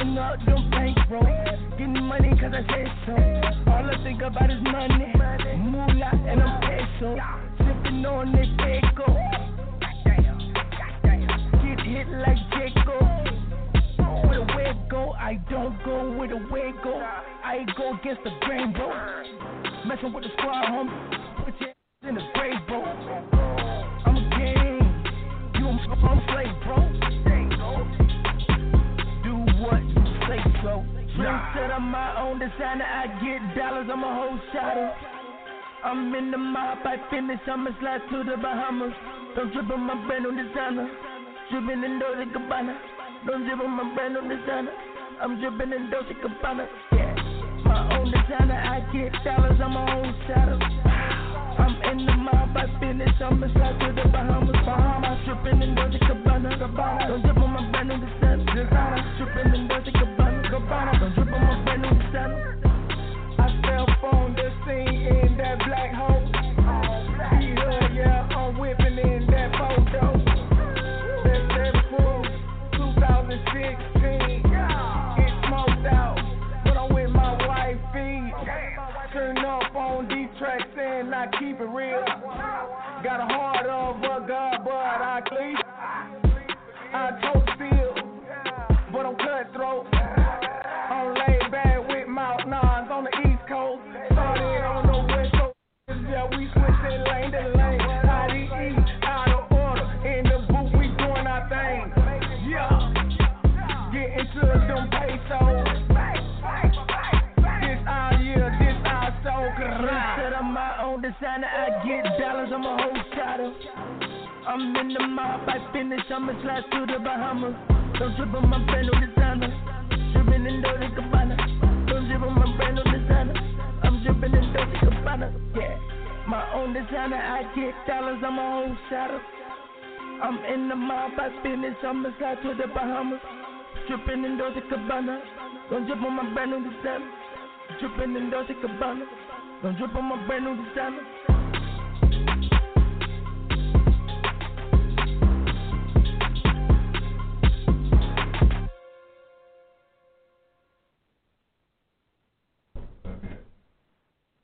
Counting up them bankroll. Getting money cause I said so. All I think about is money. Moolah and I'm peso. Sipping on this echo. Get hit like Jacob. Where the way go, I don't go where the way go. I go against the grain, bro. Messing with the squad, homie. Put your in the grave, bro. I'm a king. You a I'm slave, bro. What you say, so. Trendset, I'm my own designer. I get dollars, I'm a whole shotter. I'm in the mob, I finish, I'ma slide to the Bahamas. Don't trip on my brand new designer. Dripping in Dolce Gabbana. Don't drip on my brand new designer. I'm dripping in Dolce Gabbana. Yeah. My own designer, I get dollars, I'm my own shadow. I'm in the mob, I finish, I'ma slide to the Bahamas. Bahamas, dripping in Dolce Gabbana. Gabbana. Don't drip on my brand new designer. Designer, dripping in Dolce Gabbana. Dolce Gabbana. Don't drip on my brand new designer. Dripping in Dolce Gabbana. Don't drip on my brand new designer.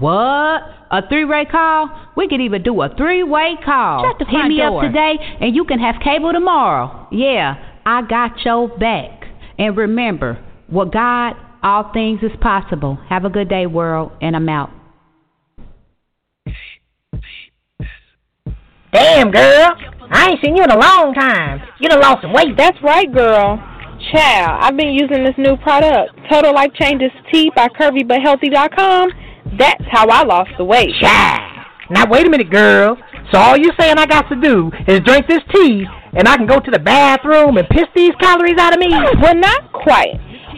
What? A three-way call? We could even do a three-way call. Shut the Hit front me door. up today, and you can have cable tomorrow. Yeah, I got your back. And remember, with God, all things is possible. Have a good day, world, and I'm out. Damn, girl. I ain't seen you in a long time. You done lost some weight. That's right, girl. Child, I've been using this new product, Total Life Changes Tea by CurvyButHealthy.com. That's how I lost the weight. Child. Now, wait a minute, girl. So all you're saying I got to do is drink this tea, and I can go to the bathroom and piss these calories out of me? Well, not quite.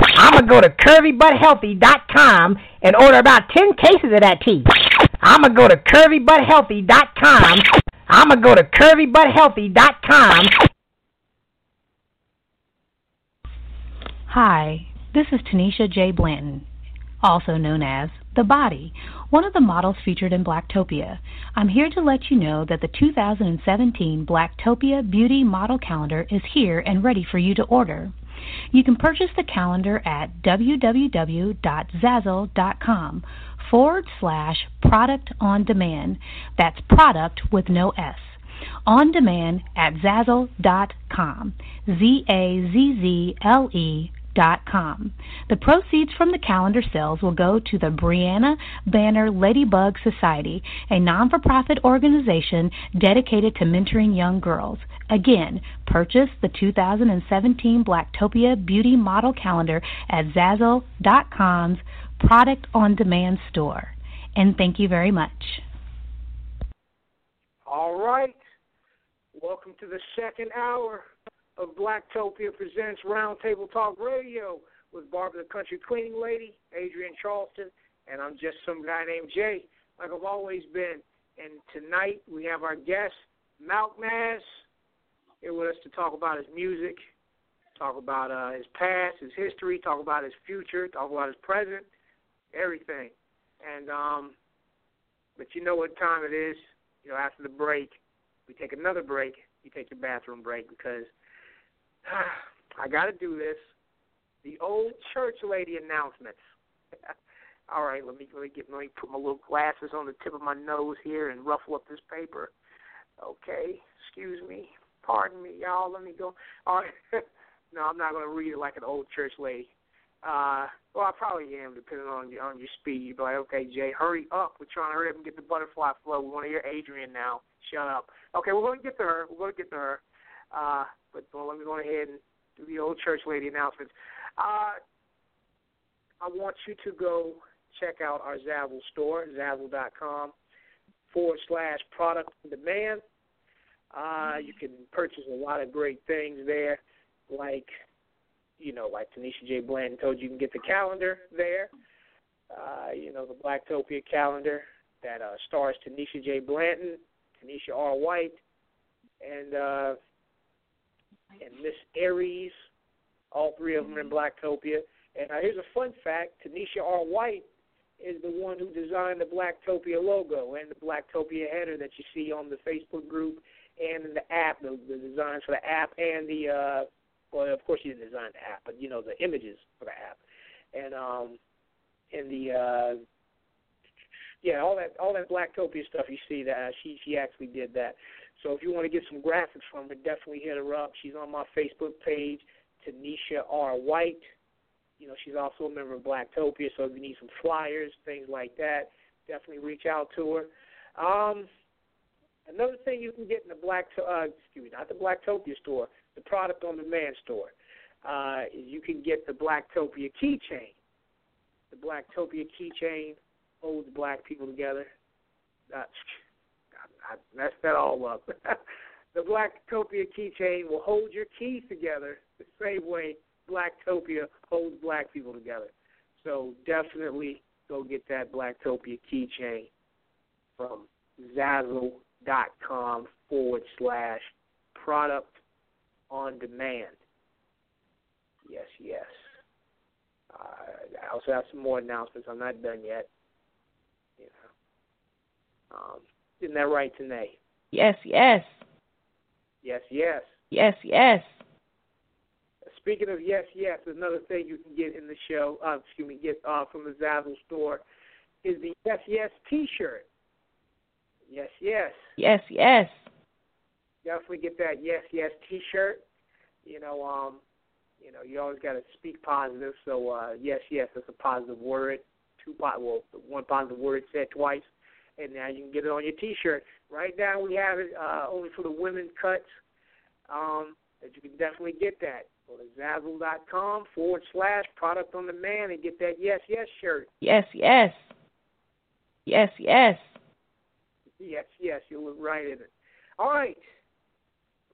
I'm going to go to curvybuthealthy.com and order about 10 cases of that tea. I'm going to go to curvybuthealthy.com. I'm going to go to curvybuthealthy.com. Hi, this is Tanisha J. Blanton, also known as The Body, one of the models featured in Blacktopia. I'm here to let you know that the 2017 Blacktopia Beauty Model Calendar is here and ready for you to order. You can purchase the calendar at www.zazzle.com forward slash product on demand. That's product with no S. On demand at zazzle.com. Z A Z Z L E com. The proceeds from the calendar sales will go to the Brianna Banner Ladybug Society, a non for profit organization dedicated to mentoring young girls. Again, purchase the 2017 Blacktopia Beauty Model Calendar at Zazzle.com's product on demand store. And thank you very much. All right. Welcome to the second hour of Blacktopia Presents Roundtable Talk Radio with Barbara the Country Cleaning Lady, Adrienne Charleston, and I'm just some guy named Jay, like I've always been. And tonight we have our guest, Malk Naz, here with us to talk about his music, talk about uh, his past, his history, talk about his future, talk about his present, everything. And um, but you know what time it is. You know, after the break, we take another break. You take your bathroom break because I got to do this. The old church lady announcements. All right, let me let me get let me put my little glasses on the tip of my nose here and ruffle up this paper. Okay, excuse me, pardon me, y'all. Let me go. All right. no, I'm not to read it like an old church lady. Uh, well, I probably am, depending on your on your speed. Be like, okay, Jay, hurry up. We're trying to hurry up and get the butterfly flow. We want to hear Adrienne now. Shut up. Okay, we're going to get to her. We're going to get to her. Uh, but well, let me go ahead and do the old church lady announcements. Uh, I want you to go check out our Zazzle store, zazzle.com forward slash product demand. Uh, you can purchase a lot of great things there, like, you know, like Tanisha J. Blanton told you, you can get the calendar there. Uh, you know, the Blacktopia calendar that uh, stars Tanisha J. Blanton, Tanisha R. White, and uh, and Miss Aries. All three of them in Blacktopia. And uh, here's a fun fact: Tanisha R. White is the one who designed the Blacktopia logo and the Blacktopia header that you see on the Facebook group and in the app, the, the designs for the app and the uh well of course she didn't design the app, but you know, the images for the app. And um and the uh yeah, all that all that Blacktopia stuff you see that uh, she she actually did that. So if you want to get some graphics from her, definitely hit her up. She's on my Facebook page, Tanisha R. White. You know, she's also a member of Blacktopia, so if you need some flyers, things like that, definitely reach out to her. Um, another thing you can get in the Black, uh, excuse me, not the Blacktopia store, the Product on Demand store, uh, you can get the Blacktopia keychain. The Blacktopia keychain holds black people together. Uh, I, messed that all up. the Blacktopia keychain will hold your keys together the same way Blacktopia holds black people together. So definitely go get that Blacktopia keychain from Zazzle.com forward slash product on demand. Yes, yes. Uh, I also have some more announcements. I'm not done yet. You know. Um, isn't that right, Tanae? Yes, yes. Yes, yes. Yes, yes. Speaking of yes, yes, another thing you can get in the show, uh, excuse me, get uh, from the Zazzle store is the yes, yes T-shirt. Yes, yes. Yes, yes. Definitely get that yes, yes T-shirt. You know, um, you know, you always got to speak positive. So uh, yes, yes, that's a positive word. Two po- well, one positive word said twice, and now you can get it on your T-shirt. Right now we have it uh, only for the women cuts. Um, that you can definitely get that. Go to Zazzle.com forward slash product on demand and get that yes, yes shirt. Yes, yes. Yes, yes. Yes, yes, you look right in it. All right.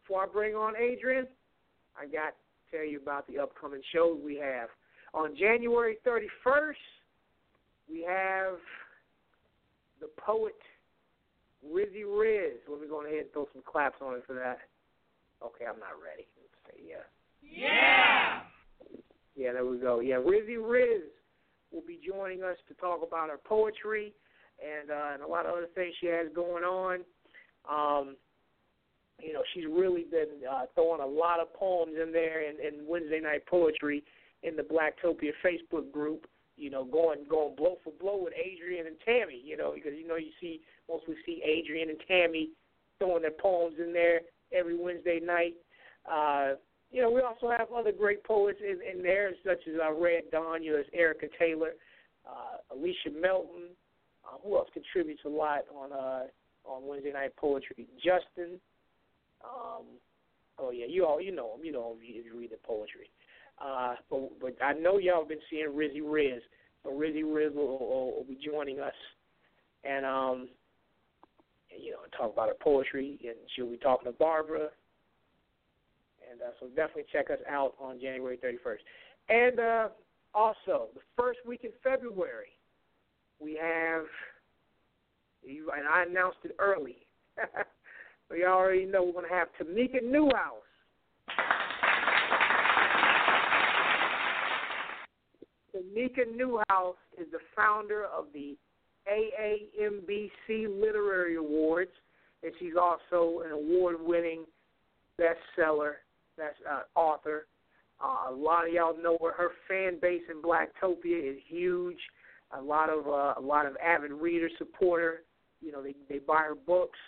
Before I bring on Adrian, I got to tell you about the upcoming shows we have. On January 31st, we have the poet Rizzy Riz. Let me go ahead and throw some claps on it for that. Okay, I'm not ready. Let's say yeah. Yeah. Yeah, there we go. Yeah, Rizzy Riz will be joining us to talk about her poetry and uh, and a lot of other things she has going on. Um, you know, she's really been uh, throwing a lot of poems in there and, in Wednesday night poetry in the Blacktopia Facebook group. You know, going going blow for blow with Adrienne and Tammy. You know, because you know you see mostly see Adrienne and Tammy throwing their poems in there every Wednesday night. Uh, you know, we also have other great poets in, in there, such as uh, Red Dawn, you know, Erica Taylor, uh, Alicia Melton. Uh, who else contributes a lot on uh, on Wednesday night poetry? Justin. Um, oh yeah, you all you know him. You know him if you read the poetry. Uh, but but I know y'all been seeing Rizzy Riz. So Rizzy Riz will, will, will be joining us, and um, you know, talk about her poetry, and she'll be talking to Barbara. And uh, so definitely check us out on January 31st. And uh, also, the first week in February, we have, and I announced it early. we already know we're going to have Tamika Newhouse. Tamika Newhouse is the founder of the AAMBC Literary Awards, and she's also an award-winning bestseller, that's uh, author. Uh, a lot of y'all know her. Her fan base in Blacktopia is huge. A lot of uh, a lot of avid readers support her. You know, they they buy her books.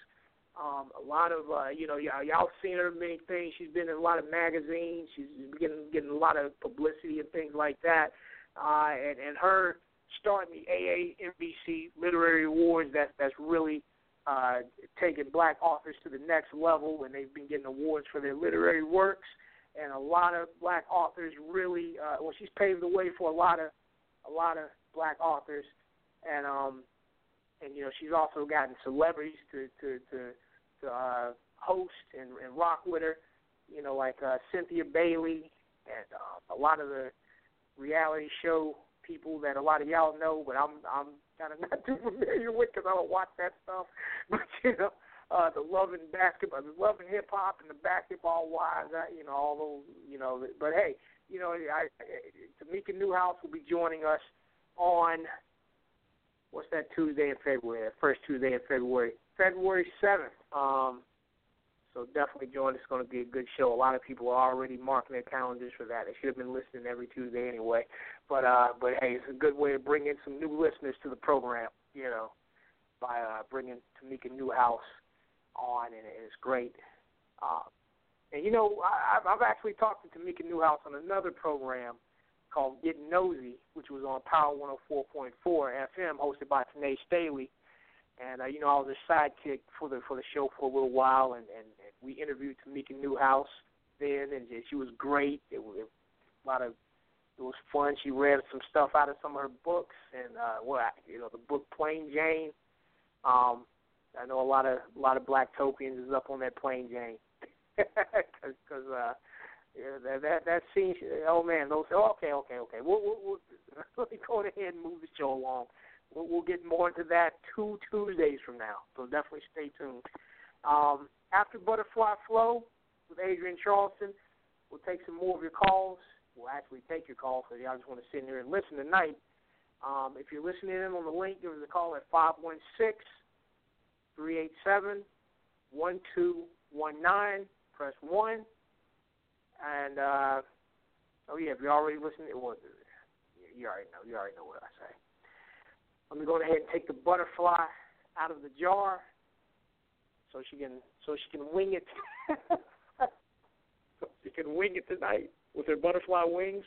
Um, a lot of uh, you know y'all y'all seen her in many things. She's been in a lot of magazines. She's getting getting a lot of publicity and things like that. Uh, and and her starting the AAMBC Literary Awards. That's that's really uh, taking black authors to the next level, and they've been getting awards for their literary works. And a lot of black authors really, uh, well, she's paved the way for a lot of a lot of black authors, and um, and you know she's also gotten celebrities to to to, to uh, host and, and rock with her, you know, like uh, Cynthia Bailey and uh, a lot of the reality show people that a lot of y'all know, but I'm I'm kind of not too familiar with because I don't watch that stuff. But you know, uh, the love and basketball, the love and hip hop, and the basketball wives, I, you know, all those, you know. But hey, you know, I, Tamika Newhouse will be joining us on what's that Tuesday in February? First Tuesday in February, February seventh. Um, so definitely join. It's going to be a good show. A lot of people are already marking their calendars for that. They should have been listening every Tuesday anyway. But uh, but hey, it's a good way to bring in some new listeners to the program. You know, by uh, bringing Tamika Newhouse on, and it's great. Uh, and you know, I, I've actually talked to Tamika Newhouse on another program called Getting Nosy, which was on Power 104.4 FM, hosted by Tanae Staley and uh, you know I was a sidekick for the for the show for a little while, and and, and we interviewed Tamika Newhouse then, and, she was great. It was a lot of it was fun. She read some stuff out of some of her books, and uh, well, you know the book Plain Jane. Um, I know a lot of a lot of Blacktopians is up on that Plain Jane because uh, yeah, that that that scene. Oh man, those. Oh, okay, okay, okay. We'll, we'll, we'll let me go ahead and move the show along. We'll, we'll get more into that two Tuesdays from now, so definitely stay tuned. Um, after Butterfly Flow with Adrienne Charleston, we'll take some more of your calls. We'll actually take your calls, so y'all just want to sit in here and listen tonight. Um, if you're listening in on the link, give us a call at 516 387 1219. Press 1. And, uh, oh, yeah, if you're already listening, it was, you already know. You already know what I say. Let me go ahead and take the butterfly out of the jar so she can so she can wing it so she can wing it tonight with her butterfly wings.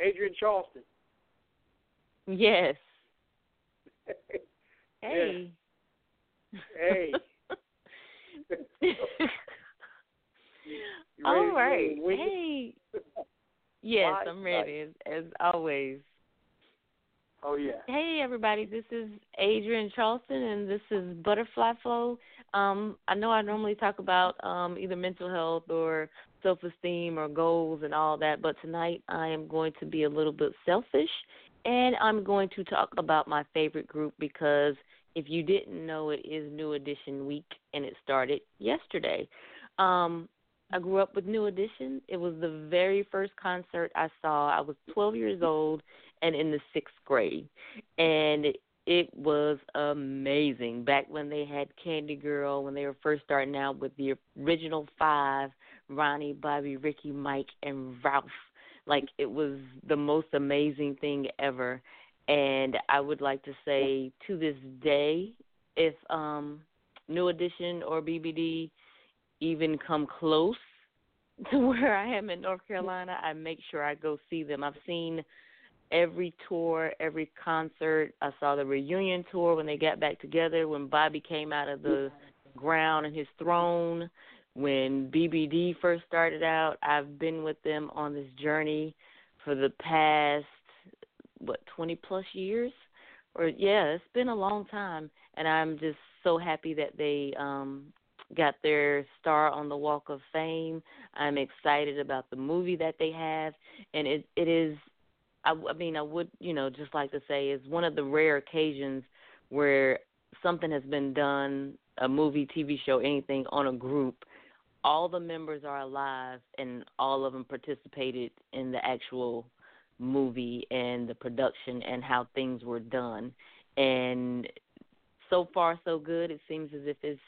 Adrienne Charleston. Yes. hey. Hey. All right. Hey. yes, I'm ready as, as always. Oh yeah. Hey everybody, this is Adrienne Charleston and this is Butterfly Flow. Um, I know I normally talk about um, either mental health or self esteem or goals and all that, but tonight I am going to be a little bit selfish and I'm going to talk about my favorite group because if you didn't know it is New Edition week and it started yesterday. Um, I grew up with New Edition. It was the very first concert I saw. I was 12 years old and in the sixth grade. And it was amazing. Back when they had Candy Girl, when they were first starting out with the original five Ronnie, Bobby, Ricky, Mike, and Ralph. Like, it was the most amazing thing ever. And I would like to say to this day, if um New Edition or BBD even come close to where I am in North Carolina, I make sure I go see them. I've seen every tour, every concert. I saw the reunion tour when they got back together, when Bobby came out of the ground and his throne, when BBD first started out. I've been with them on this journey for the past what twenty plus years, or yeah, it's been a long time, and I'm just so happy that they um got their star on the Walk of Fame. I'm excited about the movie that they have, and it it is. I, I mean, I would you know just like to say is one of the rare occasions where something has been done, a movie, TV show, anything on a group. All the members are alive, and all of them participated in the actual movie and the production and how things were done. And so far, so good. It seems as if it's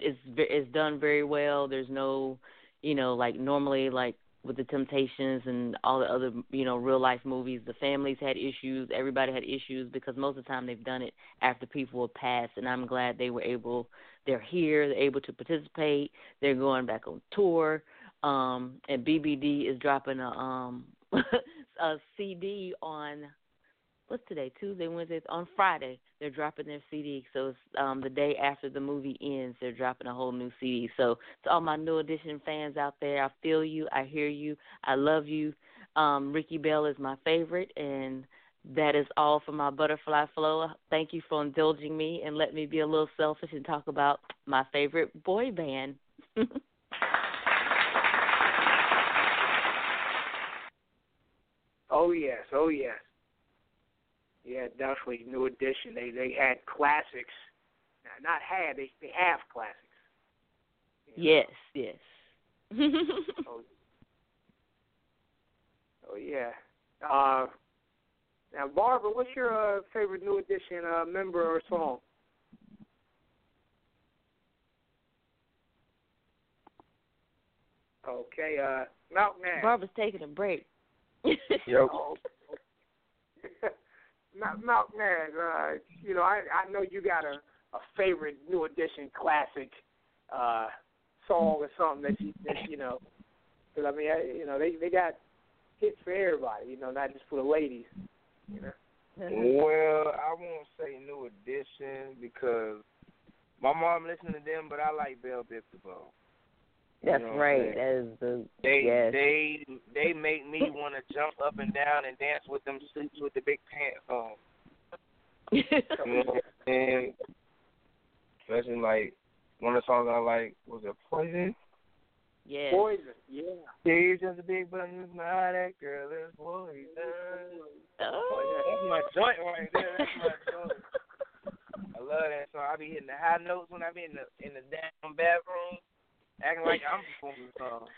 it's it's done very well. There's no, you know, like normally like with the Temptations and all the other, you know, real life movies, the families had issues, everybody had issues because most of the time they've done it after people have passed and I'm glad they were able they're here, they're able to participate, they're going back on tour. Um and BBD is dropping a um a CD on what's today? Tuesday, Wednesday, on Friday they're dropping their CD. So it's um the day after the movie ends, they're dropping a whole new CD. So to all my new edition fans out there, I feel you, I hear you, I love you. Um, Ricky Bell is my favorite and that is all for my butterfly flow. Thank you for indulging me and let me be a little selfish and talk about my favorite boy band. oh yes, oh yes. Yeah, definitely new edition. They they had classics. Not had, they they have classics. Yes, yes. oh, oh yeah. Uh now Barbara, what's your uh, favorite new edition uh, member or song? Okay, uh Malk Naz. Barbara's taking a break. Yo. Malk Naz, uh, you know, I I know you got a a favorite new edition classic uh song or something that you that you know. Because I mean, I, you know, they they got hits for everybody, you know, not just for the ladies, you know. well, I won't say new edition because my mom listened to them, but I like Bell Biv DeVoe. That's you know right. That is the they yes. they they make me want to jump up and down and dance with them suits with the big pants on. you know, and especially like one of the songs I like was it Poison. Yeah. Poison. Yeah. He's just a big button. Now that girl is poison. Oh. That's my joint right there. That's my joint. I love that song. I be hitting the high notes when I be in the in the damn bathroom, acting like I'm performing the song.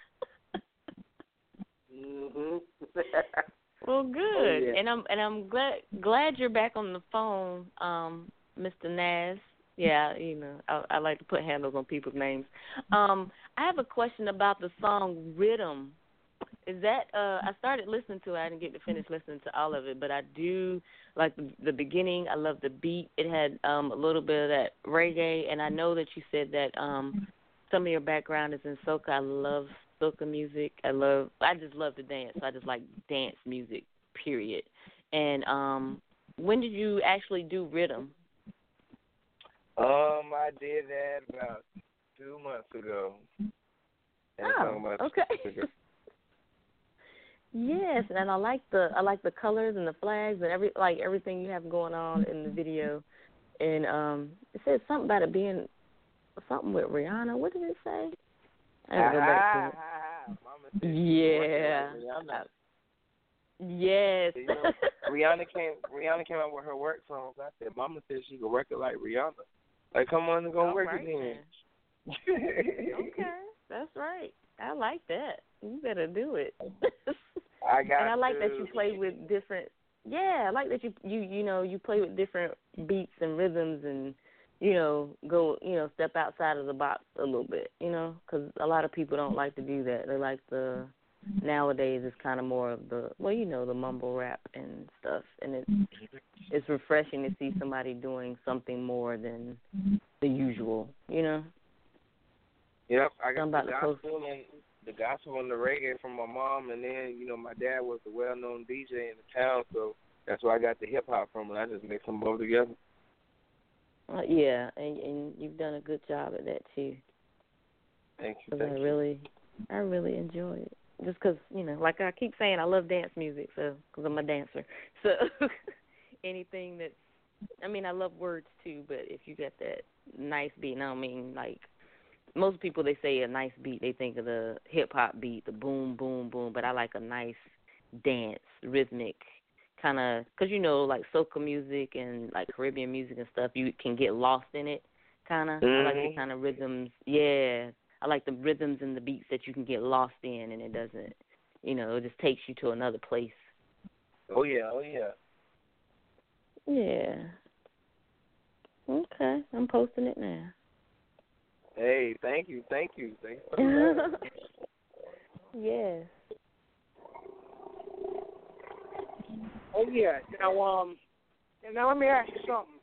Mhm. Well, good, Oh, yeah. and I'm and I'm glad glad you're back on the phone, um, Mr. Naz. Yeah, you know, I, I like to put handles on people's names. Um, I have a question about the song "Rhythm." Is that uh I started listening to it. I didn't get to finish listening to all of it, but I do like the, the beginning. I love the beat. It had um a little bit of that reggae, and I know that you said that um some of your background is in soca. I love soca music. I love. I just love to dance. I just like dance music. Period. And um, when did you actually do rhythm? Um, I did that about two months ago. And Oh, okay. Yes, and I like the I like the colors and the flags and every like everything you have going on in the video. And um, it says something about it being something with Rihanna. What did it say? I gotta go back to it. Ah, Mama said she Yeah. like Yes. You know, Rihanna came. Rihanna came out with her work songs. I said, "Mama said she could work it like Rihanna." Like, come on and go All work right it then. okay, that's right. I like that. You better do it. I got and I like that you play with different. Yeah, I like that you you you know you play with different beats and rhythms and you know go you know step outside of the box a little bit. You know, because a lot of people don't like to do that. They like the nowadays it's kind of more of the well you know the mumble rap and stuff and it's it's refreshing to see somebody doing something more than the usual you know Yep, I got the gospel and the gospel and the reggae from my mom, and then you know my dad was a well-known DJ in the town, so that's where I got the hip hop from, and I just mixed them both together. Uh, yeah and and you've done a good job at that too Thank you. 'cause I Thank you. really I really enjoy it just because you know, like I keep saying, I love dance music, so because I'm a dancer. So anything that's, I mean, I love words too, but if you get that nice beat, and I don't mean like most people they say a nice beat, they think of the hip hop beat, the boom, boom, boom, but I like a nice dance, rhythmic kind of, because you know, like soca music and like Caribbean music and stuff, you can get lost in it, kind of. Mm-hmm. I like the kind of rhythms, yeah. I like the rhythms and the beats that you can get lost in, and it doesn't, you know, it just takes you to another place. Oh yeah, oh yeah. Yeah. Okay, I'm posting it now. Hey, thank you, thank you, thank you. For the love. yes. Oh yeah. Now um, now let me ask you something.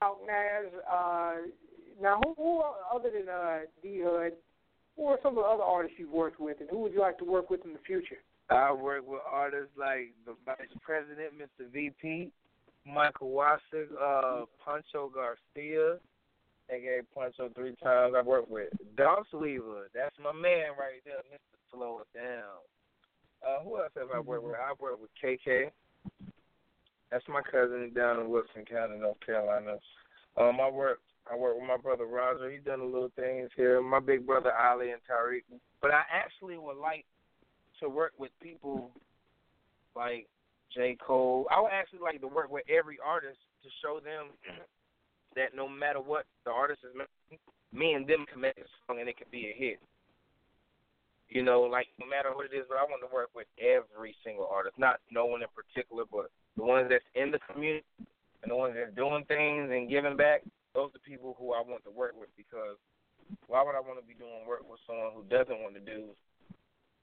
Now, Naz, uh, now who, who other than uh, D Hood, who are some of the other artists you've worked with, and who would you like to work with in the future? I work with artists like the Vice President, Mr. VP, Michael Wasik, uh, Pancho Garcia, aka Pancho three times. I work with Dog Weaver. That's my man right there, Mr. Slow It Down. Uh, who else have I worked with? I worked with KK. That's my cousin down in Wilson County, North Carolina. Um, I work I work with my brother Roger. He's done a little things here. My big brother Ali and Tariq. But I actually would like to work with people like J. Cole. I would actually like to work with every artist to show them that no matter what the artist is making, me and them can make a song and it can be a hit. You know, like no matter what it is, but I want to work with every single artist, not no one in particular, but the ones that's in the community and the ones that's doing things and giving back. Those are people who I want to work with because why would I want to be doing work with someone who doesn't want to do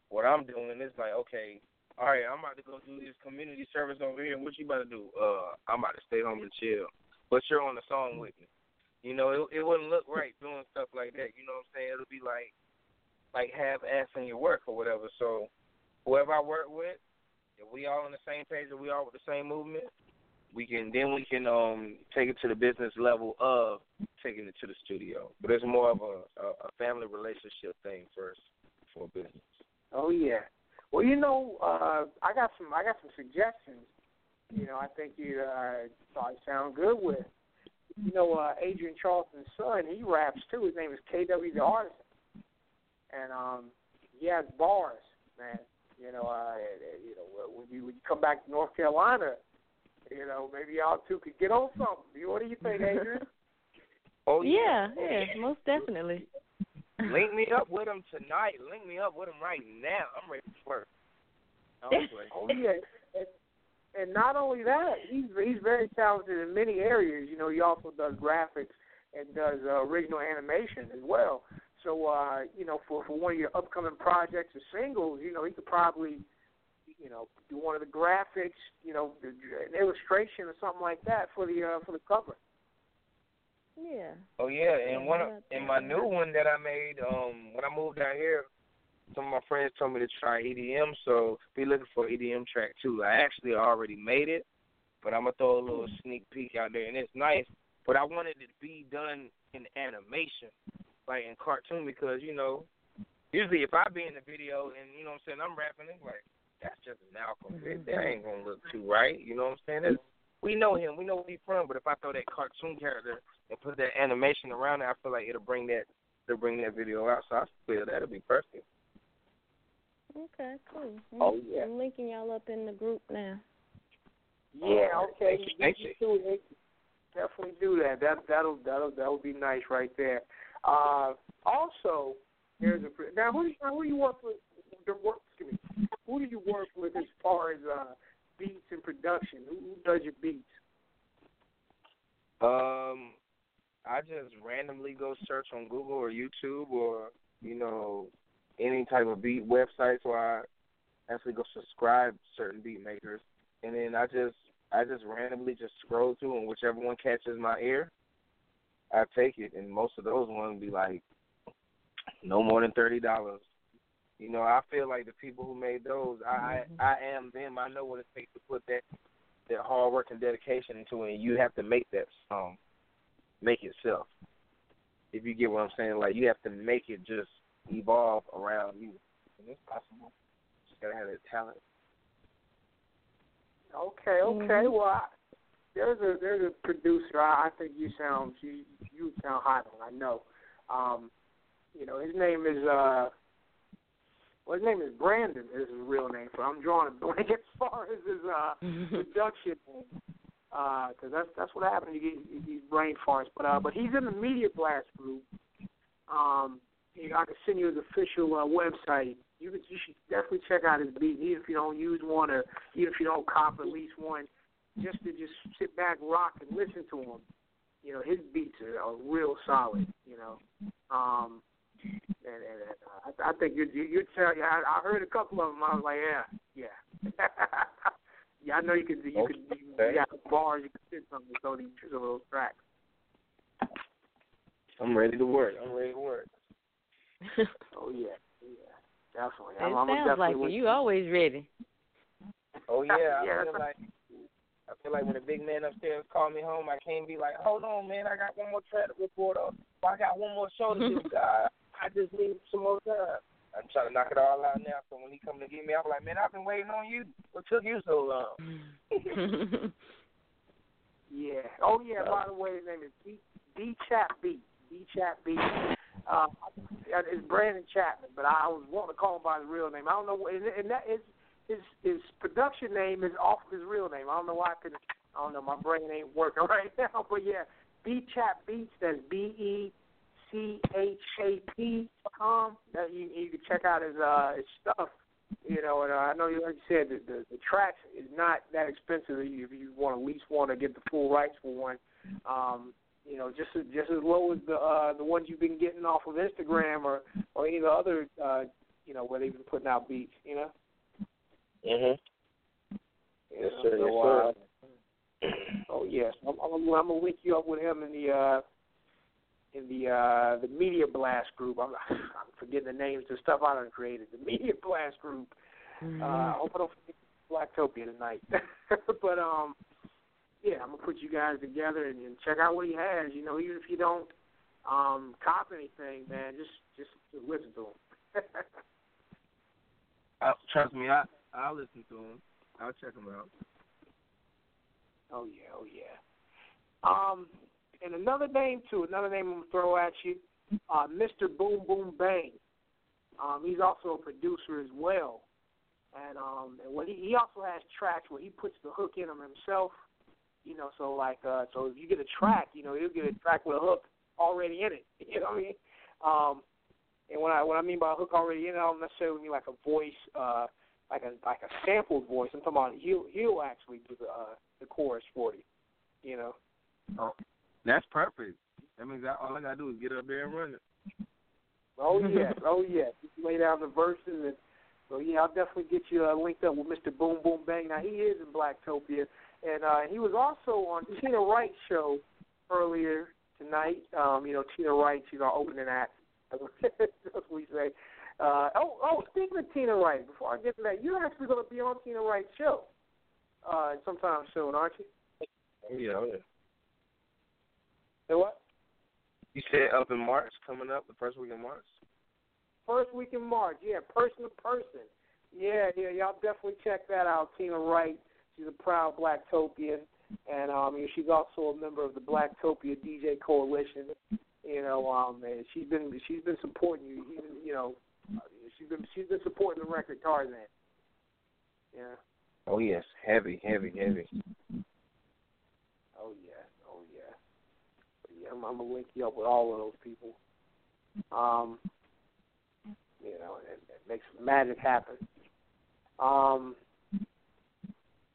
what I'm doing? It's like, okay, all right, I'm about to go do this community service over here. What you about to do? Uh, I'm about to stay home and chill. But you're on the song with me. You know, it, it wouldn't look right doing stuff like that. You know what I'm saying? It'll be like like half assing your work or whatever. So whoever I work with, if we all on the same page and we all with the same movement, we can then we can um take it to the business level of taking it to the studio. But it's more of a, a, a family relationship thing first for business. Oh yeah. Well, you know, uh, I got some I got some suggestions. You know, I think you uh, probably sound good with. You know, uh, Adrienne Charleston's son, he raps too. His name is KW the Artist, and um, he has bars, man. You know, uh, you know, when you when you come back to North Carolina, you know, maybe y'all two could get on something. What do you think, Adrienne? Oh yeah, yeah, most definitely. Link me up with him tonight. Link me up with him right now. I'm ready to work. Oh yeah, and, and not only that, he's he's very talented in many areas. You know, he also does graphics and does uh, original animation as well. So, uh, you know, for for one of your upcoming projects or singles, you know, he could probably, you know, do one of the graphics, you know, an illustration or something like that for the uh, for the cover. Yeah. Oh yeah, and one of, and my new one that I made um when I moved down here, some of my friends told me to try EDM, so be looking for EDM track too. I actually already made it, but I'm gonna throw a little sneak peek out there, and it's nice. But I wanted it to be done in animation, like in cartoon, because you know, usually if I be in the video and you know what I'm saying I'm rapping, it's like that's just an Malcolm. That that ain't gonna look too right. You know what I'm saying? That's, we know him, we know where he's from, but if I throw that cartoon character and put that animation around it, I feel like it'll bring that it'll bring that video out. So I feel that'll be perfect. Okay, cool. Oh, yeah. I'm linking y'all up in the group now. Oh, yeah, okay. Thank you, thank you. Definitely do that. That that'll that'll that'll be nice right there. Uh, also, there's a now who do you, now who do you work with? the work- Excuse me. Who do you work with as far as uh, beats and production? Who, who does your beats? Um, I just randomly go search on Google or YouTube or you know any type of beat websites where I actually go subscribe certain beat makers, and then I just I just randomly just scroll through and whichever one catches my ear, I take it, and most of those ones be like no more than thirty dollars. You know, I feel like the people who made those, I I mm-hmm. am them. I know what it takes to put that that hard work and dedication into it, and you have to make that song make itself. If you get what I'm saying, like you have to make it just evolve around you, and it's possible. You gotta have that talent. Okay, okay. Mm-hmm. Well, I, there's a there's a producer. I, I think you sound you you sound hot on. I know. Um, you know, his name is uh, well, his name is Brandon. Is his real name? So I'm drawing a blank as far as his uh production name. Because that's that's what happened. You get these brain farts. But uh, but he's in the Media Blast group. Um, you know, I can send you his official uh, website. You you should definitely check out his beat, even if you don't use one or even if you don't cop at least one, just to just sit back, rock, and listen to him. You know, his beats are, are real solid. You know, um, and, and, and uh, I, I think you you you tell. Yeah, I, I heard a couple of them. I was like, yeah, yeah, yeah. I know you could you could you, you got bars you could sit something with those some of those tracks. I'm ready to work. I'm ready to work. oh yeah, yeah, definitely. It I'm, I'm sounds definitely like with it. you always ready. Oh yeah, Yeah, I feel like I feel like when the big man upstairs call me home, I can't be like, hold on, man, I got one more track to report on. I got one more show to do. God, I just need some more time. I'm trying to knock it all out now. So when he come to get me, I'm like, man, I've been waiting on you. What took you so long? Yeah. Oh yeah. By the way, his name is D D Chat Beat. D Chat Uh, it's Brandon Chapman, but I was wanting to call him by his real name. I don't know, and, and that is his his production name is off of his real name. I don't know why I couldn't. I don't know. My brain ain't working right now, but yeah, B Chat Beats. That's B E C H A P com. That you you can check out his uh his stuff. You know, and uh, I know you like you said the, the the tracks is not that expensive if you, if you want at least want to get the full rights for one. Um, you know, just as, just as low as the uh, the ones you've been getting off of Instagram or or any of the other uh, you know where they've been putting out beats. You know. Mhm. Yes, sir. so, Yes, uh, oh yes, I'm, I'm, I'm gonna link you up with him in the uh, in the uh, the Media Blast group. I'm, I'm forgetting the names of stuff I done created. The Media Blast group. Uh, I hope I don't forget Blacktopia tonight. but um, yeah, I'm gonna put you guys together and, and check out what he has. You know, even if you don't um cop anything, man, just just, just listen to him. Uh, trust me, I I'll listen to him. I'll check him out. Oh yeah, oh yeah. Um, and another name too, another name I'm gonna throw at you, uh, Mr. Boom Boom Bang. Um, he's also a producer as well, and um, and what he he also has tracks where he puts the hook in them himself. You know, so like uh, so if you get a track, you know, he'll get a track with a hook already in it. You know what I mean? Um, and when I what I mean by a hook already in it, I don't necessarily mean like a voice, uh, like a like a sampled voice. I'm talking about he'll he'll actually do the uh, the chorus for you. You know. Oh, that's perfect. That means I, all I gotta do is get up there and run it. Oh yes, oh yes. You lay down the verses and so yeah, I'll definitely get you uh, linked up with Mr. Boom Boom Bang. Now he is in Blacktopia, and uh, he was also on Tina Wright's show earlier tonight. Um, you know, Tina Wright, she's our opening act. That's what we say. Uh, oh, oh, speaking of Tina Wright, before I get to that, you're actually going to be on Tina Wright's show uh, sometime soon, aren't you? Oh yeah, oh, yeah. Say what? You said up in March, coming up the first week in March. First week in March, yeah, person to person. Yeah, yeah, y'all definitely check that out. Tina Wright, she's a proud Blacktopian, and um, you know, she's also a member of the Blacktopia DJ Coalition. You know, um, and she's been she's been supporting you. Even, you know, she's been she's been supporting the record Tarzan. Yeah. Oh yes, heavy, heavy, heavy. Oh yeah, oh yeah. But yeah, I'm, I'm gonna link you up with all of those people. Um, you know, and it makes magic happen. Um,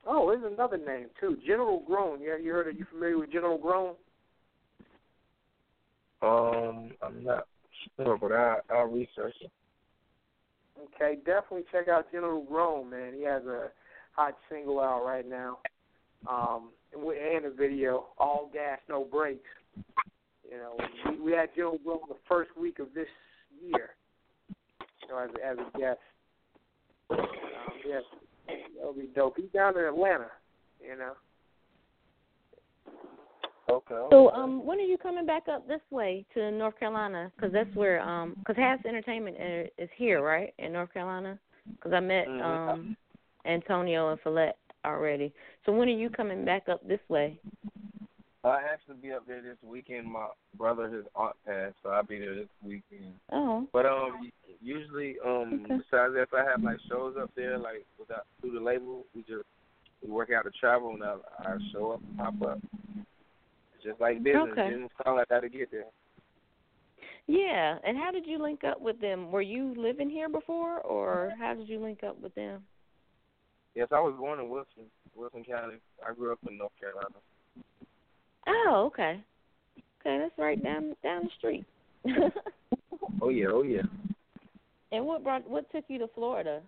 oh, there's another name too, General Groan. Yeah, you heard of? You familiar with General Groan? Um, I'm not sure, but I I'll research it. Okay, definitely check out General Groan, man. He has a hot single out right now, um, and, we, and a video, all gas, no brakes. You know, we, we had General Groan the first week of this year, you know, as as a guest. Um, yes, that'll be dope. He's down in Atlanta, you know. Okay. So, um, when are you coming back up this way to North Carolina? Because that's where, um, because Has Entertainment is here, right, in North Carolina. because I met Mhm. um Antonio and Follette already. So when are you coming back up this way? I actually be up there this weekend. My brother, his aunt passed, so I'll be there this weekend. Oh. But um, usually um, Okay. besides that, if I have like shows up there, like without through the label, we just we work out the travel and I I show up and pop up. Just like business. Okay. Business call, I got to get there. Yeah, and how did you link up with them? Were you living here before, or how did you link up with them? Yes, I was born in Wilson, Wilson County. I grew up in North Carolina. Oh, okay. Okay, that's right down down the street. Oh yeah, oh yeah. and what brought what took you to Florida?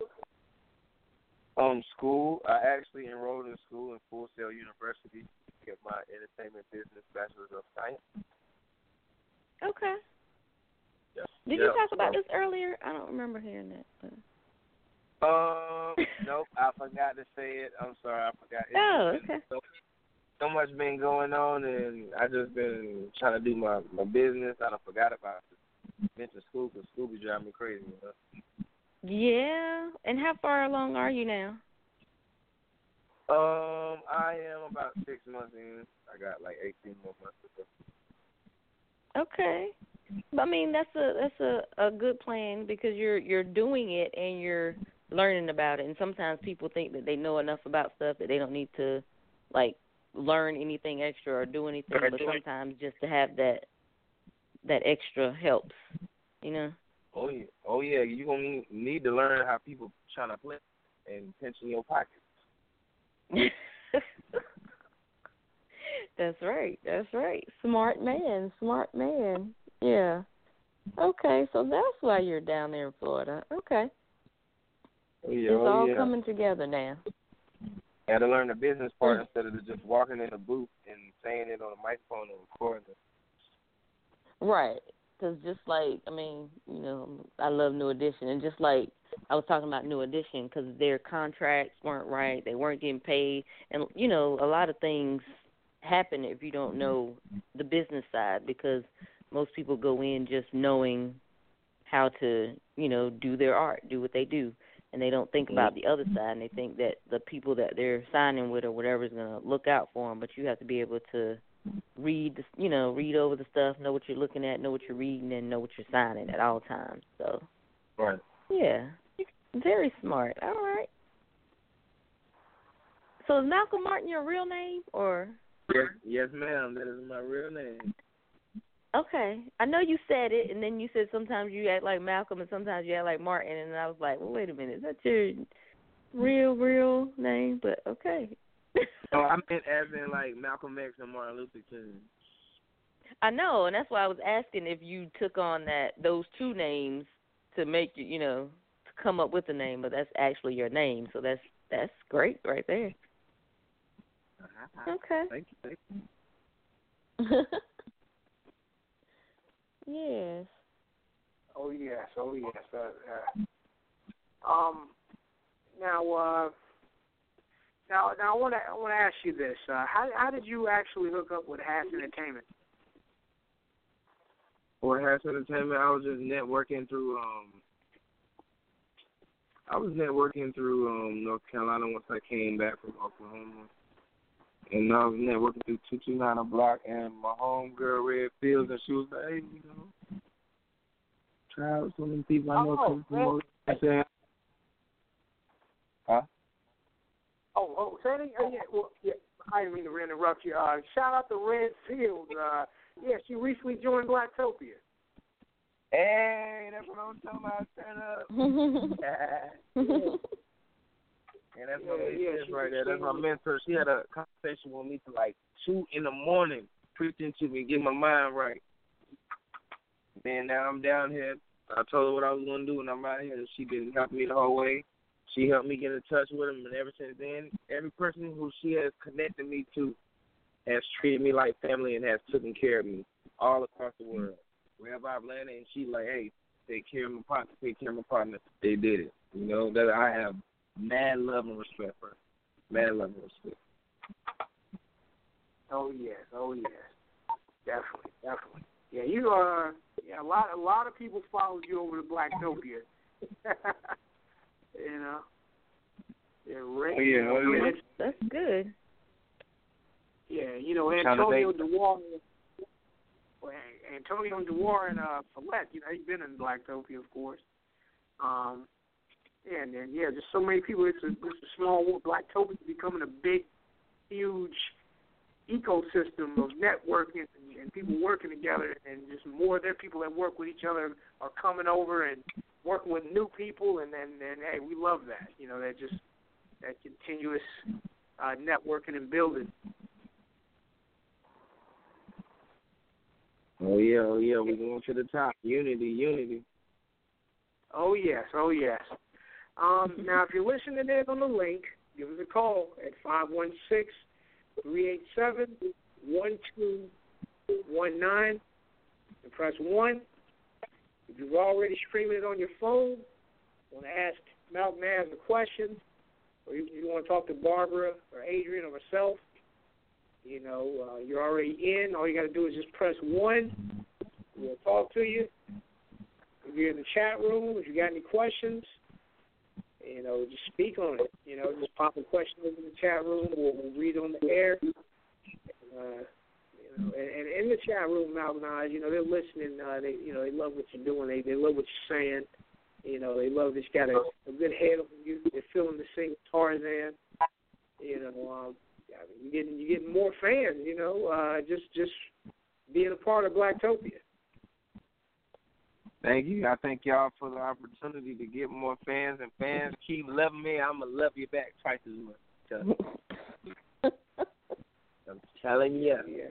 Um, school. I actually enrolled in school in Full Sail University get my entertainment business bachelor's of science. Okay. Yes. Did yeah, you talk about so- this earlier? I don't remember hearing that. But... Um, nope, I forgot to say it. I'm sorry, I forgot. It's Oh, okay. So, so much been going on, and I just been trying to do my my business. I done forgot about it. Mention school because school be driving me crazy. You know? Yeah. And how far along are you now? Um, I am about six months in. I got like 18 more months to go. Okay. I mean that's a that's a a good plan because you're you're doing it and you're learning about it and sometimes people think that they know enough about stuff that they don't need to like learn anything extra or do anything but sometimes just to have that that extra helps, you know. Oh yeah, oh yeah. You gonna need, need to learn how people trying to play and pinch in your pocket. That's right. That's right. Smart man. Smart man. Yeah. Okay, so that's why you're down there in Florida. Okay. Yeah, it's oh all yeah. coming together now. Got to learn the business part instead of just walking in a booth and saying it on a microphone and recording it. Right. Because just like, I mean, you know, I love New Edition. And just like I was talking about New Edition, because their contracts weren't right. They weren't getting paid. And, you know, a lot of things happen if you don't know the business side because most people go in just knowing how to, you know, do their art, do what they do. And they don't think about the other side, and they think that the people that they're signing with or whatever is going to look out for them. But you have to be able to read, the, you know, read over the stuff, know what you're looking at, know what you're reading, and know what you're signing at all times. So, Right. Yeah, very smart. All right. So is Malcolm Martin your real name, or Yes, yes, ma'am. That is my real name. okay? I know you said it, and then you said sometimes you act like Malcolm, and sometimes you act like Martin, and I was like, well, wait a minute, is that your real, real name? But okay. No, I meant as in like Malcolm X and Martin Luther King. I know, and that's why I was asking if you took on that those two names to make you, you know, to come up with a name, but that's actually your name, so that's that's great right there. Okay. Thank you. Thank you. yes. Oh yes, oh yes. Uh, uh, um, now, uh, now, now, I want to, I want to ask you this: uh, how, how did you actually hook up with Hass Entertainment? For Hash Entertainment, I was just networking through. um I was networking through um North Carolina once I came back from Oklahoma, and I was networking through two two nine a block, and my home girl Red Fields, and she was like, "Hey, you know, try out some of people I know Oh, come from." man. over there." I said, "Huh?" Oh, oh, again. Oh, yeah, well, yeah. I didn't mean to interrupt you. Uh, shout out to Red Fields. Uh, yeah, she recently joined Blacktopia. Hey, that's what I'm talking about. Turn up. And that's my Yeah, big yeah, she- right there. she That's my mentor. She had a conversation with me till like two in the morning, preaching to me, get my mind right. Then now I'm down here. I told her what I was gonna do, and I'm out here. And she been helping me the whole way. She helped me get in touch with him, and ever since then, every person who she has connected me to has treated me like family and has taken care of me all across the world. Wherever I've landed, and she like, hey, take care of my partner, take care of my partner. They did it. You know that I have mad love and respect for her. Mad love and respect. Oh yes, oh yes, definitely, definitely. Yeah, you are. Yeah, a lot, a lot of people followed you over to Blacktopia. You know. Yeah, Ray. Oh, yeah, oh, yeah. That's good. Yeah, you know Antonio date. Dewar. Well, Antonio Dewar and uh, Follette, you know, he's been in Blacktopia, of course. Um, and then yeah, just so many people. It's a, it's a small world. Blacktopia is becoming a big, huge ecosystem of networking and, and people working together, and just more of their people that work with each other are coming over and working with new people, and then and, hey, we love that. You know, that just that continuous uh, networking and building. Oh yeah, oh yeah, we're going to the top. Unity, unity. Oh yes, oh yes. Um, now, if you're listening in on the link, give us a call at five one six three eight seven one two one nine and press one. If you've already streaming it on your phone, want to ask Malk Naz a question, or you, you want to talk to Barbara or Adrienne or myself, you know, uh, you're already in. All you got to do is just press one. We'll talk to you. If you're in the chat room, if you got any questions, you know, just speak on it. You know, just pop a question into the chat room. We'll, we'll read on the air. Uh, you know, and, and in the chat room, and you know, they're listening. Uh, they, you know, they love what you're doing. They, they love what you're saying. You know, they love that you got a, a good head on you. They're feeling the same Tarzan. You know, um, I mean, you're getting you're getting more fans. You know, uh, just just being a part of Blacktopia. Thank you. I thank y'all for the opportunity to get more fans and fans keep loving me. I'ma love you back twice as much. I'm telling you. Yeah.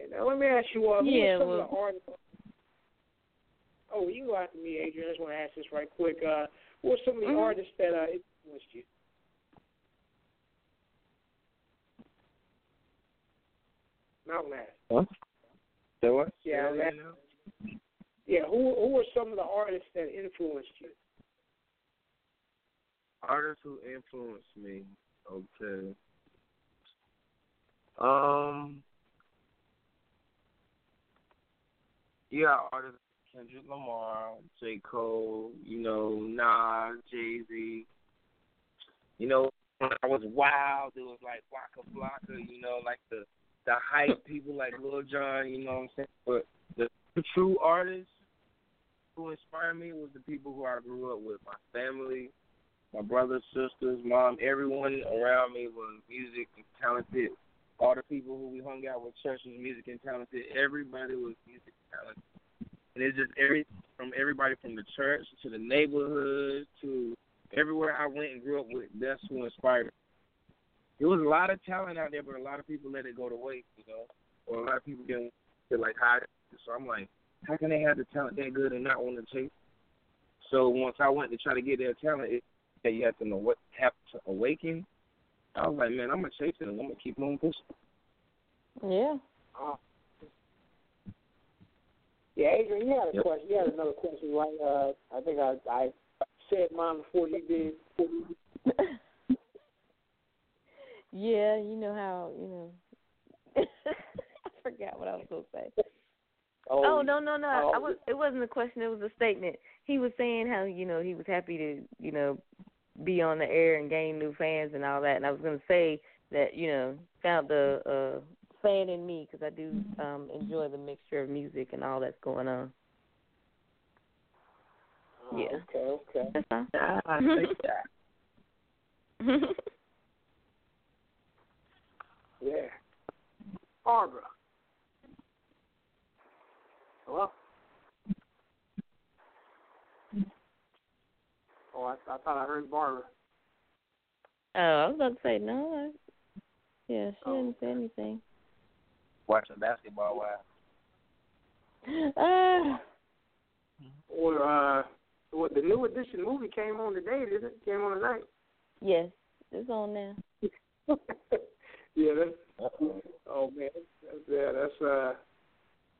And now let me ask you, uh, who Yeah, are some well- of the artists? Oh, you go after me, Adrienne. I just want to ask this right quick. Uh, who are some of the Mhm. artists that uh, influenced you? Malk Naz. Huh? So what? Yeah, Say that that- again now? Yeah, who who are some of the artists that influenced you? Artists who influenced me. Okay. Um. Yeah, artists Kendrick Lamar, J. Cole, you know, Nas, Jay Z. You know, when I was wild, it was like Waka Flocka, you know, like the the hype people like Lil Jon, you know what I'm saying? But the, the true artists who inspired me was the people who I grew up with, my family, my brothers, sisters, mom, everyone around me was music and talented. All the people who we hung out with, church was music and talented. Everybody was music and talented. And it's just every from everybody from the church to the neighborhood to everywhere I went and grew up with. That's who inspired me. There was a lot of talent out there, but a lot of people let it go to waste, you know, or a lot of people didn't feel like hide. it. So I'm like, how can they have the talent that good and not want to chase? So once I went to try to get their talent, it, that you have to know what have to awaken. I was like, man, I'm gonna chase it and I'm gonna keep on pushing. Yeah. Oh. Yeah, Adrienne, you had a Yep. question. You had another question, right? Uh, I think I I said mine before you did. yeah, you know how you know. I forgot what I was gonna say. Oh, Oh no no no! I oh. was. It wasn't a question. It was a statement. He was saying how you know he was happy to you know be on the air and gain new fans and all that. And I was gonna say that you know found the uh, fan in me because I do um enjoy the mixture of music and all that's going on. Oh, Yeah. Okay, okay. That's all. I think that. Yeah. Barbara. Hello? Oh, I, I thought I heard Barbara. oh, I was about to say no. I, yeah, she Oh, didn't say anything. Watching basketball Ah. Or uh, what the new edition movie came on today, didn't it? Came on tonight. yes, it's on now. yeah, that's oh man, yeah, that's uh,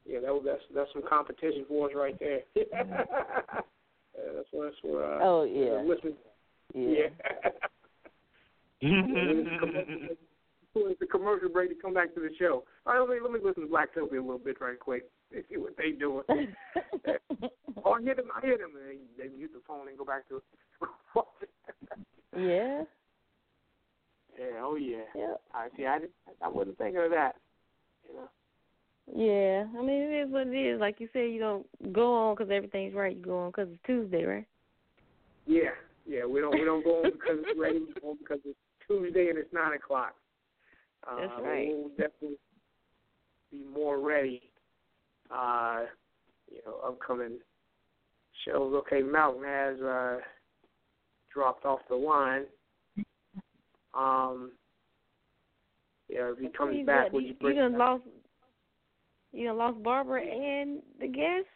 yeah, that was- that's that's some competition for us right there. yeah, that's what that's what. Uh, Oh, yeah. Listen, Yeah. yeah. It's the commercial break to come back to the show. All right, let me let me listen to Blacktopia a little bit right quick. See what they doing. Oh, I hit them. I hit them, and they, they mute the phone and go back to it. Yeah. Yeah. Oh yeah. Yep. I see. I didn't, I wasn't thinking of that. You know. Yeah. I mean, it is what it is. Like you said, you don't go on because everything's right. You go on because it's Tuesday, right? Yeah. Yeah. We don't we don't go on because it's ready. We go on because it's Tuesday and it's nine o'clock. Uh, That's right. We'll definitely be more ready. Uh, you know, upcoming shows. Okay, Mountain has uh, dropped off the line. Um, yeah, if he comes you back, got- would you, you bring? you done lost. You done lost Barbara and the guest.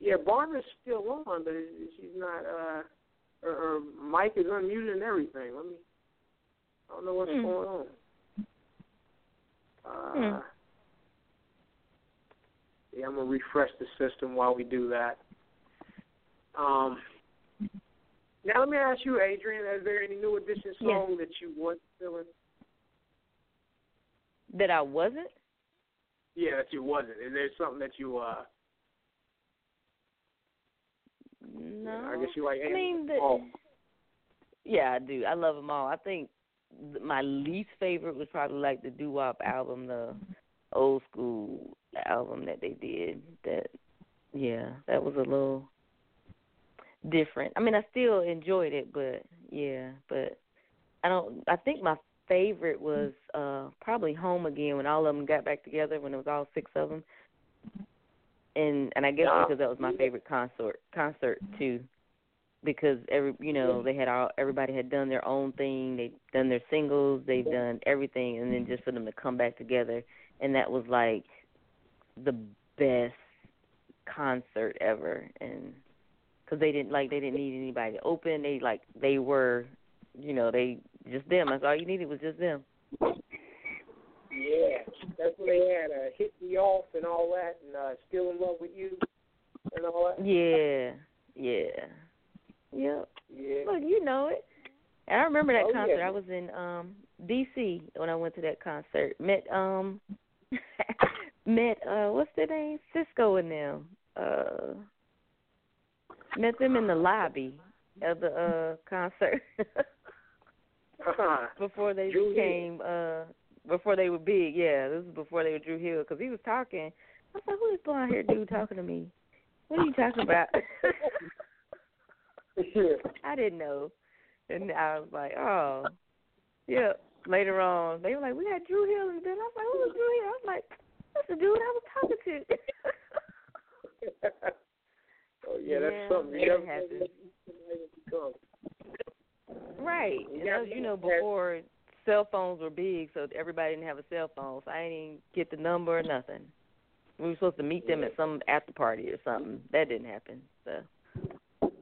Yeah, Barbara's still on, but she's not. Uh, her, her mic is unmuted and everything. Let me. I don't know what's Hmm. going on. Uh, Hmm. Yeah, I'm gonna refresh the system while we do that. Um. Now let me ask you, Adrienne, is there any new edition Yes. song that you want feeling? That I wasn't. Yeah, that you wasn't. Is there something that you uh? No. I guess you like. I mean, the, oh, yeah, I do. I love them all. I think my least favorite was probably like the doo wop album, the old school album that they did. That, yeah, that was a little different. I mean, I still enjoyed it, but yeah, but I don't. I think my favorite was uh probably Home Again when all of them got back together when it was all six of them. And and I guess Yeah. because that was my favorite concert concert too because every you know they had all everybody had done their own thing they've done their singles they've done everything and then just for them to come back together and that was like the best concert ever and because they didn't like they didn't need anybody to open. They like they were you know they just them. That's all you needed was just them. Yeah, that's when they had uh, "Hit Me Off" and all that, and uh, "Still in Love with You" and all that. yeah yeah. Yep. Yeah. look you know it. And I remember that Oh, concert. Yeah. I was in um DC when I went to that concert. Met um met uh what's their name? Sisqo and them. Uh met them in the lobby of the uh concert. Before they Dru Hill. became uh before they were big yeah this is before they were Dru Hill because he was talking. I was like who is blonde haired dude talking to me? What are you talking about? I didn't know. And I was like oh yeah. Later on they were like we had Dru Hill and then I was like who was Dru Hill? I was like that's the dude I was talking to oh yeah, that's Yeah, something you never happens. know what somebody will become. Right. You And that was, gotta you know, before cell phones were big, so everybody didn't have a cell phone, so I didn't even get the number or nothing. We were supposed to meet them at some after party or something. That didn't happen. So.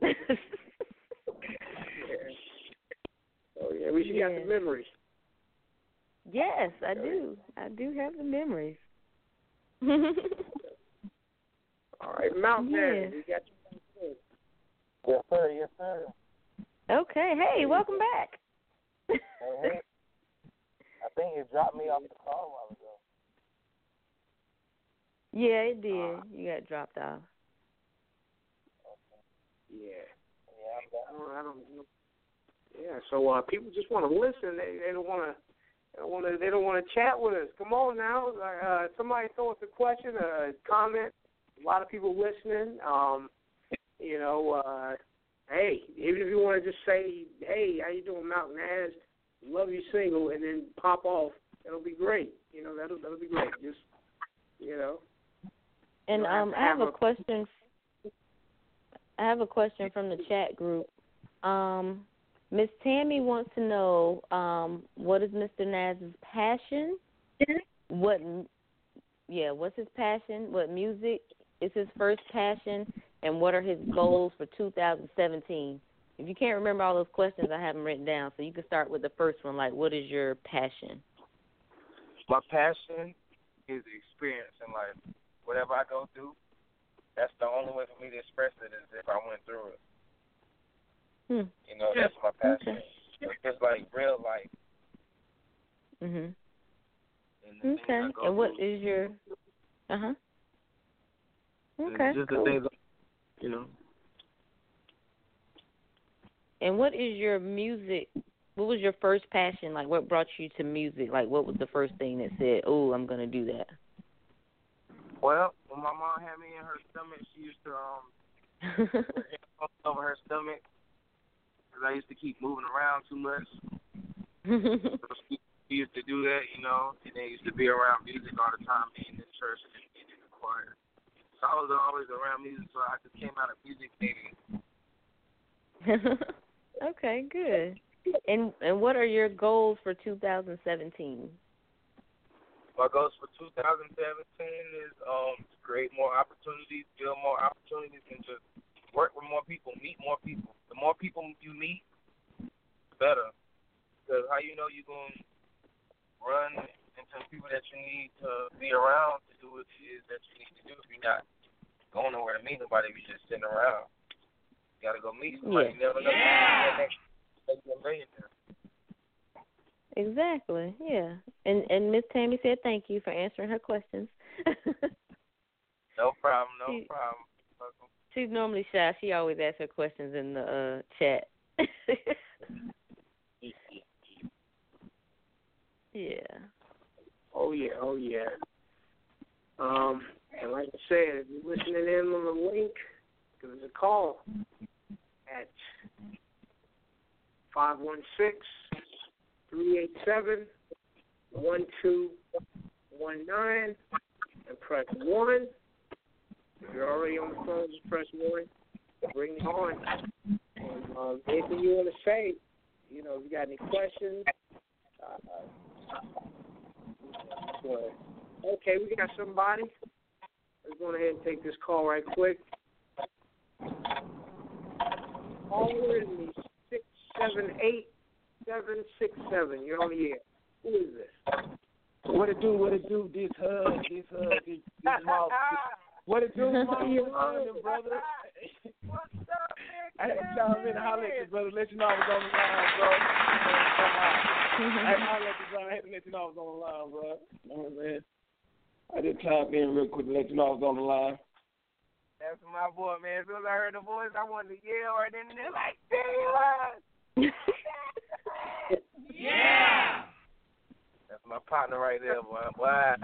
Oh yeah, we should got the memories. yes, I oh, do. I do have the memories. All right, Mount. Madness, we got you. Yes, sir. Yes, sir. okay. Hey, welcome back. Hey, hey. I think it dropped me off the car a while ago. yeah, it did. You got dropped off. Yeah. Yeah, I'm back. I don't, I don't know. Yeah, so uh, people just want to listen. They they don't want to. They don't want to. They don't want to chat with us. Come on now. Uh, somebody throw us a question, a comment. A lot of people listening. Um, you know, uh, hey, even if you want to just say, hey, how you doing, Malk Naz? Love you single, and then pop off. That'll be great. You know, that'll that'll be great. Just you know. And have um, to I have have a a- question. I have a question from the chat group. Um, Miss Tammy wants to know um, what is Mr. Naz's passion? What, yeah, what's his passion? What music is his first passion? And what are his goals for 2017? If you can't remember all those questions, I have them written down. So you can start with the first one, like what is your passion? My passion is experience in life. Whatever I go through, that's the only way for me to express it is if I went through it. Hmm. You know, that's my passion. Okay. It's like real life. Mhm. And Okay. And what through. is your? Uh huh. Okay. just cool. the things you know. And what is your music? What was your first passion? Like, what brought you to music? Like, what was the first thing that said, "Oh, I'm gonna do that"? Well, when my mom had me in her stomach, she used to um over her stomach because I used to keep moving around too much. so she, she used to do that, you know, and they used to be around music all the time, being in church and in the choir. So I was always around music, so I just came out of music maybe. okay, good. And and what are your goals for 2017? My goals for 2017 is um to create more opportunities, build more opportunities, and just work with more people, meet more people. The more people you meet, the better. Because how you know you're going to run into people that you need to be around to do what it is that you need to do if you're not going nowhere to meet nobody, if you're just sitting around. You got to go meet somebody. Yeah. You never know. Yeah. Next, next millionaire. Exactly. Yeah. And and Miss Tammy said thank you for answering her questions. No problem. No She- problem. She's normally shy. She always asks her questions in the uh chat. yeah. Oh yeah, oh yeah. Um, and like I said, if you're listening in on the link, give us a call at five one six three eight seven one two one nine and press one. If you're already on the phone, just press one. Bring it on. And um, anything you want to say, you know, if you got any questions, uh, ahead. Okay, we got somebody. Let's go ahead and take this call right quick. Caller in the six seven eight seven six seven. You're on the air. Who is this? What it do? What it do? This hug, this hug, this, this mouth. What it do, mom? You morning, brother? I had to chime in and holler at you, brother. Let you know I was on the line, bro. I had to holler at you, bro. I had to let you know I was on the line, bro. You know what I'm saying? I did chime in real quick to let you know I was on the line. That's my boy, man. As soon as I heard the voice, I wanted to yell right in there like, damn. yeah. That's my partner right there, boy. Wow.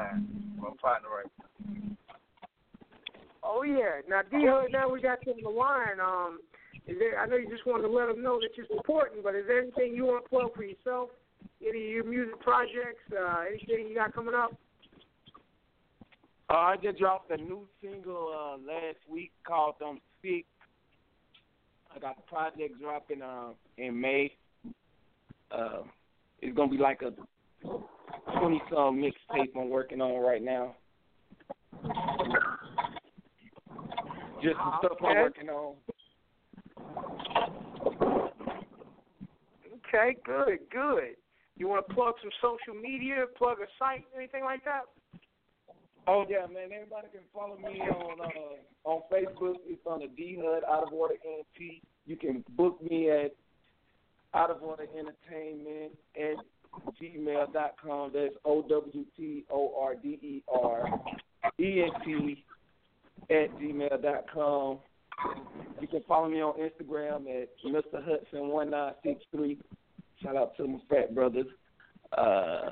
My partner right there. Oh yeah. Now D Hood, now we got you on the line. Um, is there? I know you just wanted to let them know that you're supporting, but is there anything you want to plug for yourself? Any of your music projects? Uh, anything you got coming up? Uh, I just dropped a new single uh, last week called "I'm Sick." I got the project dropping uh, in May. Uh, it's gonna be like a twenty some mixtape I'm working on right now. Just some stuff I'm working on. Okay, good, good. You want to plug some social media? Plug a site? Anything like that? Oh yeah, man. Everybody can follow me on uh, on Facebook. It's on the D Hud Out of Order NT. You can book me at Out of Order Entertainment at gmail dot com. That's O W T O R D E R E N T at gmail dot com. You can follow me on Instagram at Mr. Hudson one nine six three. Shout out to my frat brothers. Uh,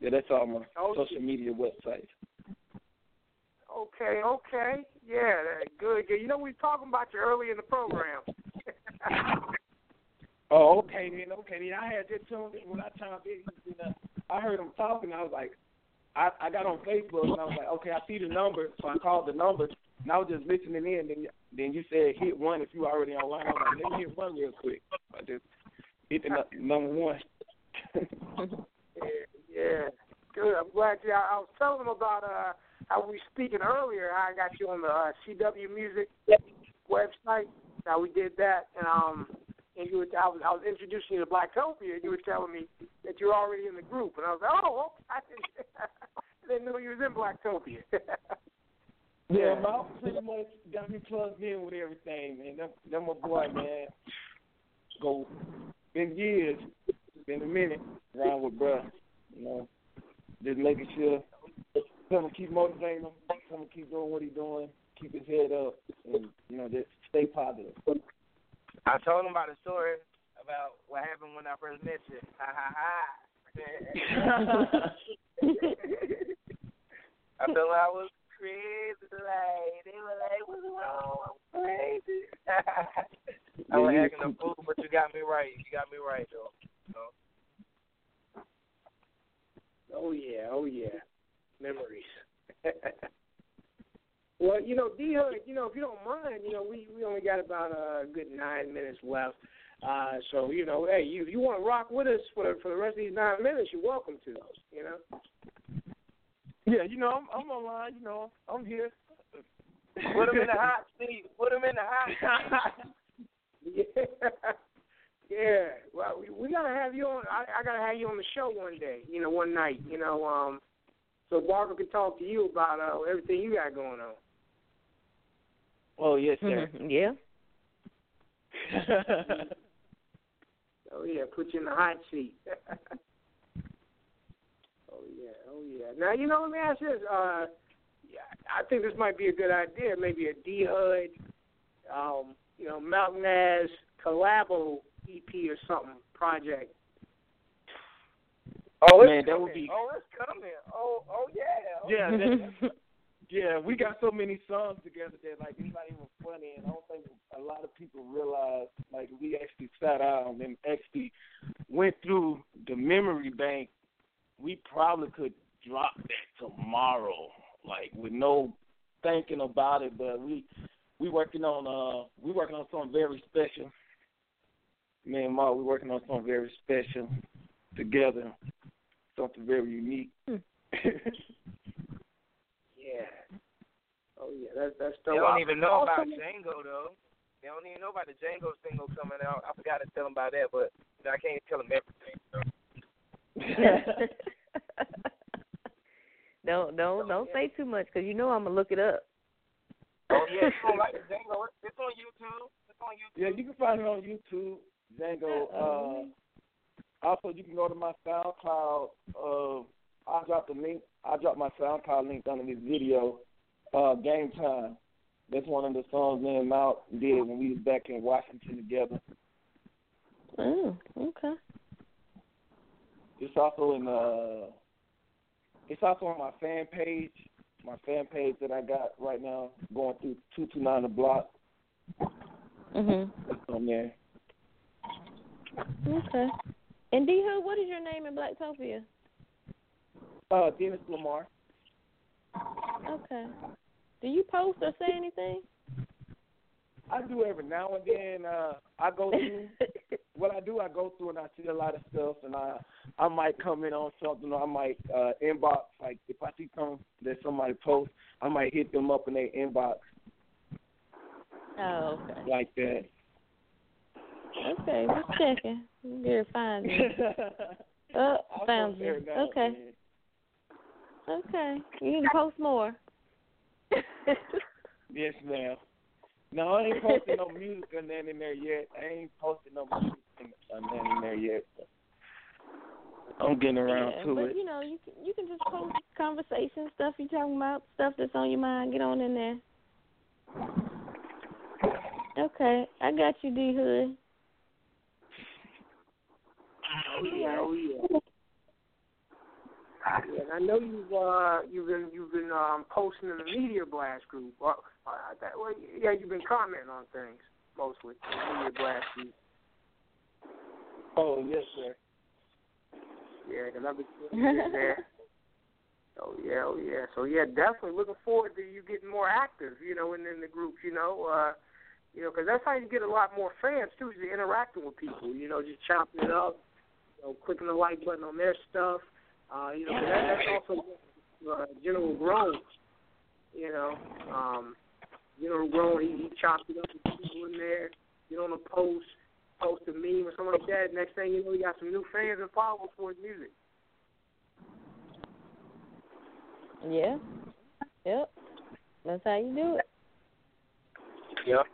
yeah, that's all my Oh, social media websites. Okay, okay. Yeah, that- good, good. You know, we were talking about you early in the program. Oh, okay then, okay then. I had just tuned in when I chimed in. You know, I heard him talking. I was like, I I got on Facebook and I was like, okay, I see the number, so I called the number. And I was just listening in. Then then you said hit one if you already online. I was like, let me hit one real quick. I just hit the nu- number one. Yeah, yeah. Good. I'm glad you. I, I was telling them about uh how we were speaking earlier. How I got you on the uh, CW Music website. Now we did that, and um, and you were I was I was introducing you to Blacktopia, and you were telling me that you're already in the group, and I was like, oh, okay. I didn't know you was in Blacktopia. Yeah, Mouth pretty much got me plugged in with everything, man. Them, them my boy, man. Go, been years, been a minute around with bruh. You know, just making sure to keep motivating him. To keep doing what he's doing. Keep his head up, and you know, just stay positive. I told him about a story about what happened when I first met you. Ha ha ha. I felt like I was crazy. Like they were like, "What's wrong? I'm crazy." I was acting a fool, but you got me right. You got me right though. So. Oh yeah, oh yeah, memories. well, you know, D Hood, you know, if you don't mind, you know, we we only got about a good nine minutes left. Uh, so you know, hey, you you want to rock with us for the, for the rest of these nine minutes, you're welcome to those. You know. Yeah, you know, I'm I'm online. You know, I'm here. Put him in the hot seat. Put him in the hot seat. yeah. Yeah. Well, we, we gotta have you on. I, I gotta have you on the show one day. You know, one night. You know, um, so Barbara can talk to you about uh, everything you got going on. Oh yes, sir. Mm-hmm. Yeah. oh yeah, put you in the hot seat. oh yeah, oh yeah. Now you know, let me ask this. Uh, yeah, I think this might be a good idea. Maybe a D Hood, um, you know, Mountain Ass collabo EP or something project. Oh, man, that would be. Oh, it's coming. Oh, oh yeah. Yeah, that, yeah. We got so many songs together that like it's not even funny, and I don't think a lot of people realize like we actually sat down and actually went through the memory bank. We probably could drop that tomorrow, like with no thinking about it. But we we working on uh we working on something very special. Me and Ma, we working on something very special together, something very unique. Hmm. yeah. Oh yeah, that's that's the. They don't even know about Django though. They don't even know about the Django single coming out. I forgot to tell them about that, but I can't tell them everything. So. don't don't don't say too much because you know I'm gonna look it up. Oh yeah, it's on like Django. It's on YouTube. It's on YouTube. Yeah, you can find it on YouTube. Django. Uh, also, you can go to my SoundCloud. Uh, I dropped the link. I dropped my SoundCloud link under this video. Uh, Game Time. That's one of the songs me and Mount did when we was back in Washington together. Oh, okay. It's also in uh, it's also on my fan page. My fan page that I got right now, going through two two nine the block. Mhm. It's on there. Okay. And D Hood, what is your name in Blacktopia? Uh, Dennis Lamar. Okay. Do you post or say anything? I do every now and then. Uh, I go through what I do. I go through and I see a lot of stuff, and I I might comment on something, or I might uh, inbox. Like if I see something that somebody posts, I might hit them up in their inbox. Oh, okay. Like that. Okay, just checking. You're fine. oh, found you. Okay. Okay. You to post more. yes, ma'am. No, I ain't posting no music or nothing in there yet. I ain't posting no music or nothing in there yet. I'm getting around yeah, to but, it. you know, you can you can just post conversation stuff you're talking about, stuff that's on your mind. Get on in there. Okay, I got you, D Hood. Oh yeah, oh yeah. Yeah, and I know you've uh, you've been you've been um, posting in the media blast group. Uh, uh, that, well, yeah, you've been commenting on things mostly in the media blast group. Oh yes, sir. Yeah, because I've been there. Oh yeah, oh yeah. So yeah, definitely looking forward to you getting more active. You know, in, in the groups. You know, uh, you know, because that's how you get a lot more fans too. Is you're interacting with people. You know, just chopping it up. You know, clicking the like button on their stuff. Uh, you know, that, that's also uh, General Grown. You know, um, General Grown, he, he chopped it up with people in there. Get on a post, post a meme or something like that. Next thing you know, you got some new fans and followers for his music. Yeah. Yep. That's how you do it. Yep.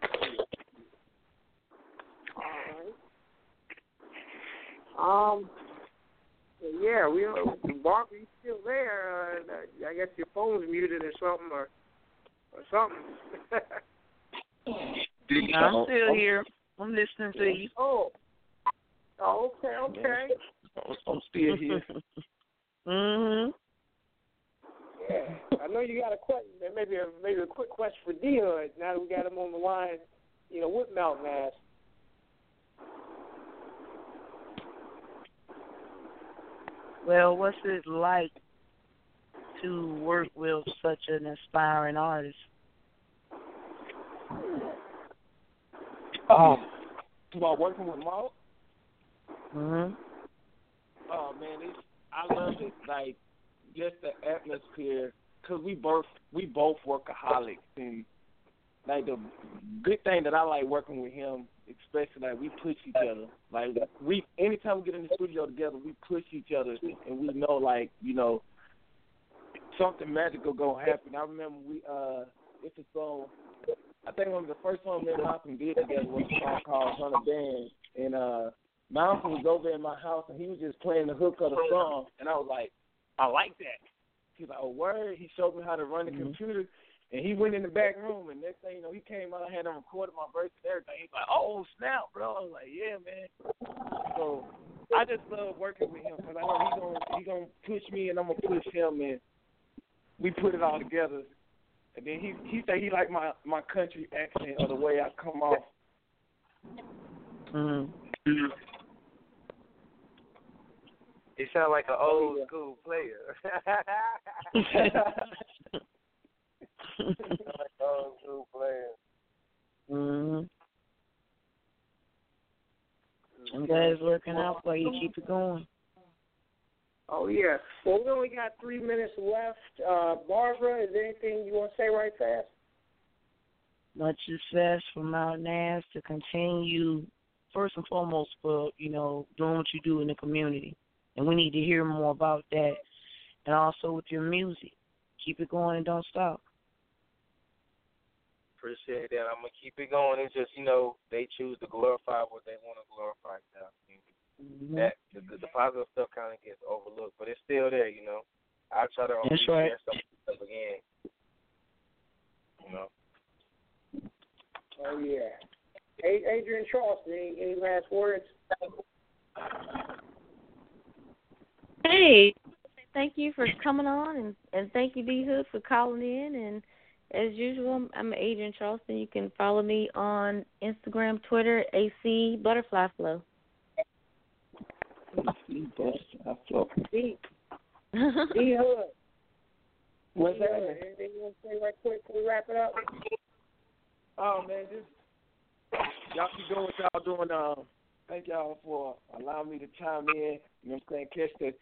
All right. Um. Yeah, we are. Barbara, you still there? Uh, I guess your phone's muted or something, or or something. I'm still here. I'm listening to you. Oh. Oh, okay, okay. I'm still here. mhm. Yeah, I know you got a question. Maybe a maybe a quick question for D Hood. Now that we got him on the line, you know, with Malk Naz. Well, what's it like to work with such an inspiring artist? Um, about working with Maul. Mhm. Oh man, it's I love it. Like just the atmosphere, cause we both we both workaholics, and like the good thing that I like working with him, especially like we push each other. Like we, anytime we get in the studio together, we push each other, and we know like you know something magical gonna happen. I remember we uh, it's a song. I think one of the first songs me and Malcolm did together was a song called "Hunter Band," and uh, Malcolm was over in my house and he was just playing the hook of the song, and I was like, I like that. He's like, oh word. He showed me how to run the Mm-hmm. computer, and he went in the back room, and next thing you know, he came out. I had him recorded my verse and everything. He's like, oh snap, bro. I was like, yeah, man. So I just love working with him because I know he gonna he gonna push me, and I'm gonna push him, and we put it all together. And then he he said he liked my my country accent or the way I come off. Mhm. You sound like an old school player. like an old school player. Mhm. I'm glad it's working out for you. Keep it going. Oh yeah. Well, we only got three minutes left. Uh, Barbara, is there anything you want to say right fast? Much success from Malk Naz to continue first and foremost for, you know, doing what you do in the community. And we need to hear more about that. And also with your music. Keep it going and don't stop. Appreciate that. I'm gonna keep it going. It's just you know they choose to glorify what they want to glorify now. Mm-hmm. That the, the positive stuff kind of gets overlooked, but it's still there. You know, I try to That's reshare right. some stuff again. You know. Oh yeah. Hey, Adrienne Charleston, any, any last words? Hey, thank you for coming on, and and thank you D Hood for calling in. And as usual, I'm, I'm Adrienne Charleston. You can follow me on Instagram, Twitter, AC Butterfly Flow. D. D. D. Hood. What's that? Anything you want to say right quick before we wrap it up? Oh man, just y'all keep doing what y'all doing. Um, thank y'all for allowing me to chime in. You know what I'm saying? Catch the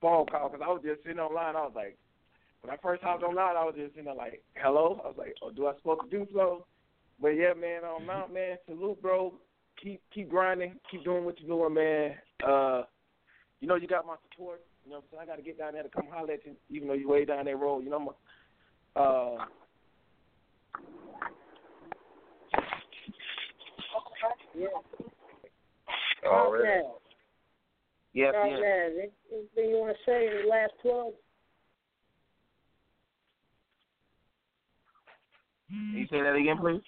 phone call because I was just sitting online. I was like, when I first hopped online, I was just sitting there like, hello. I was like, oh, do I supposed to do so? But yeah, man, on Mount man, salute, bro. Keep keep grinding. Keep doing what you're doing, man. Uh, you know you got my support. You know what I'm saying? I got to get down there to come holler at you, even though you way down that road. You know, my, uh. Yeah. All Mount right. Nass. Yep, Mount yep. Nass. Anything you want to say? Any last plugs? Can you say that again, please?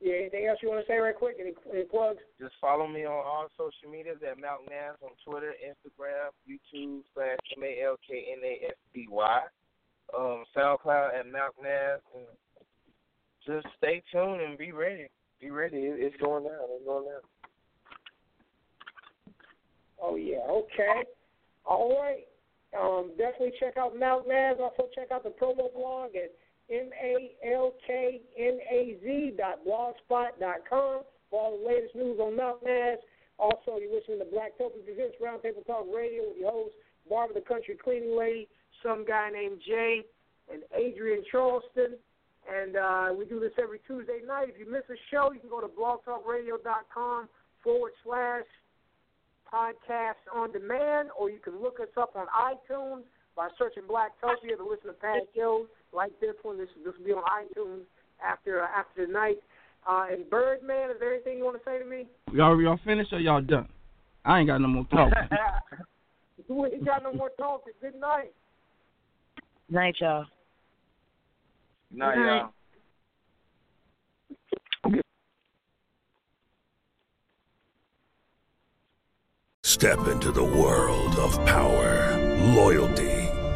Yeah. Anything else you want to say right quick? Any, any plugs? Just follow me on all social medias at Malk Naz on Twitter, Instagram, YouTube slash M A L K N A S B Y. Um, SoundCloud at Malk Naz. And just stay tuned and be ready. Be ready. It, it's going down. It's going down. Oh yeah, okay. All right. Um, definitely check out Malk Naz. Also check out the promo blog at m a l k n a z dot blogspot dot com for all the latest news on Malk Naz. Also, you're listening to Blacktopia Presents Roundtable Talk Radio with your host Barbara the Country Cleaning Lady, some guy named Jay, and Adrienne Charleston. And uh, we do this every Tuesday night. If you miss a show, you can go to blogtalkradio.com forward slash podcast on demand, or you can look us up on iTunes by searching Blacktopia to listen to past shows like this one. This this will be on iTunes after uh, after tonight. Uh, and Birdman, is there anything you want to say to me? Y'all y'all finished or y'all done? I ain't got no more talk. We ain't got no more talking. Good night. Night, y'all. Night, Good night. y'all. Step into the world of power, loyalty,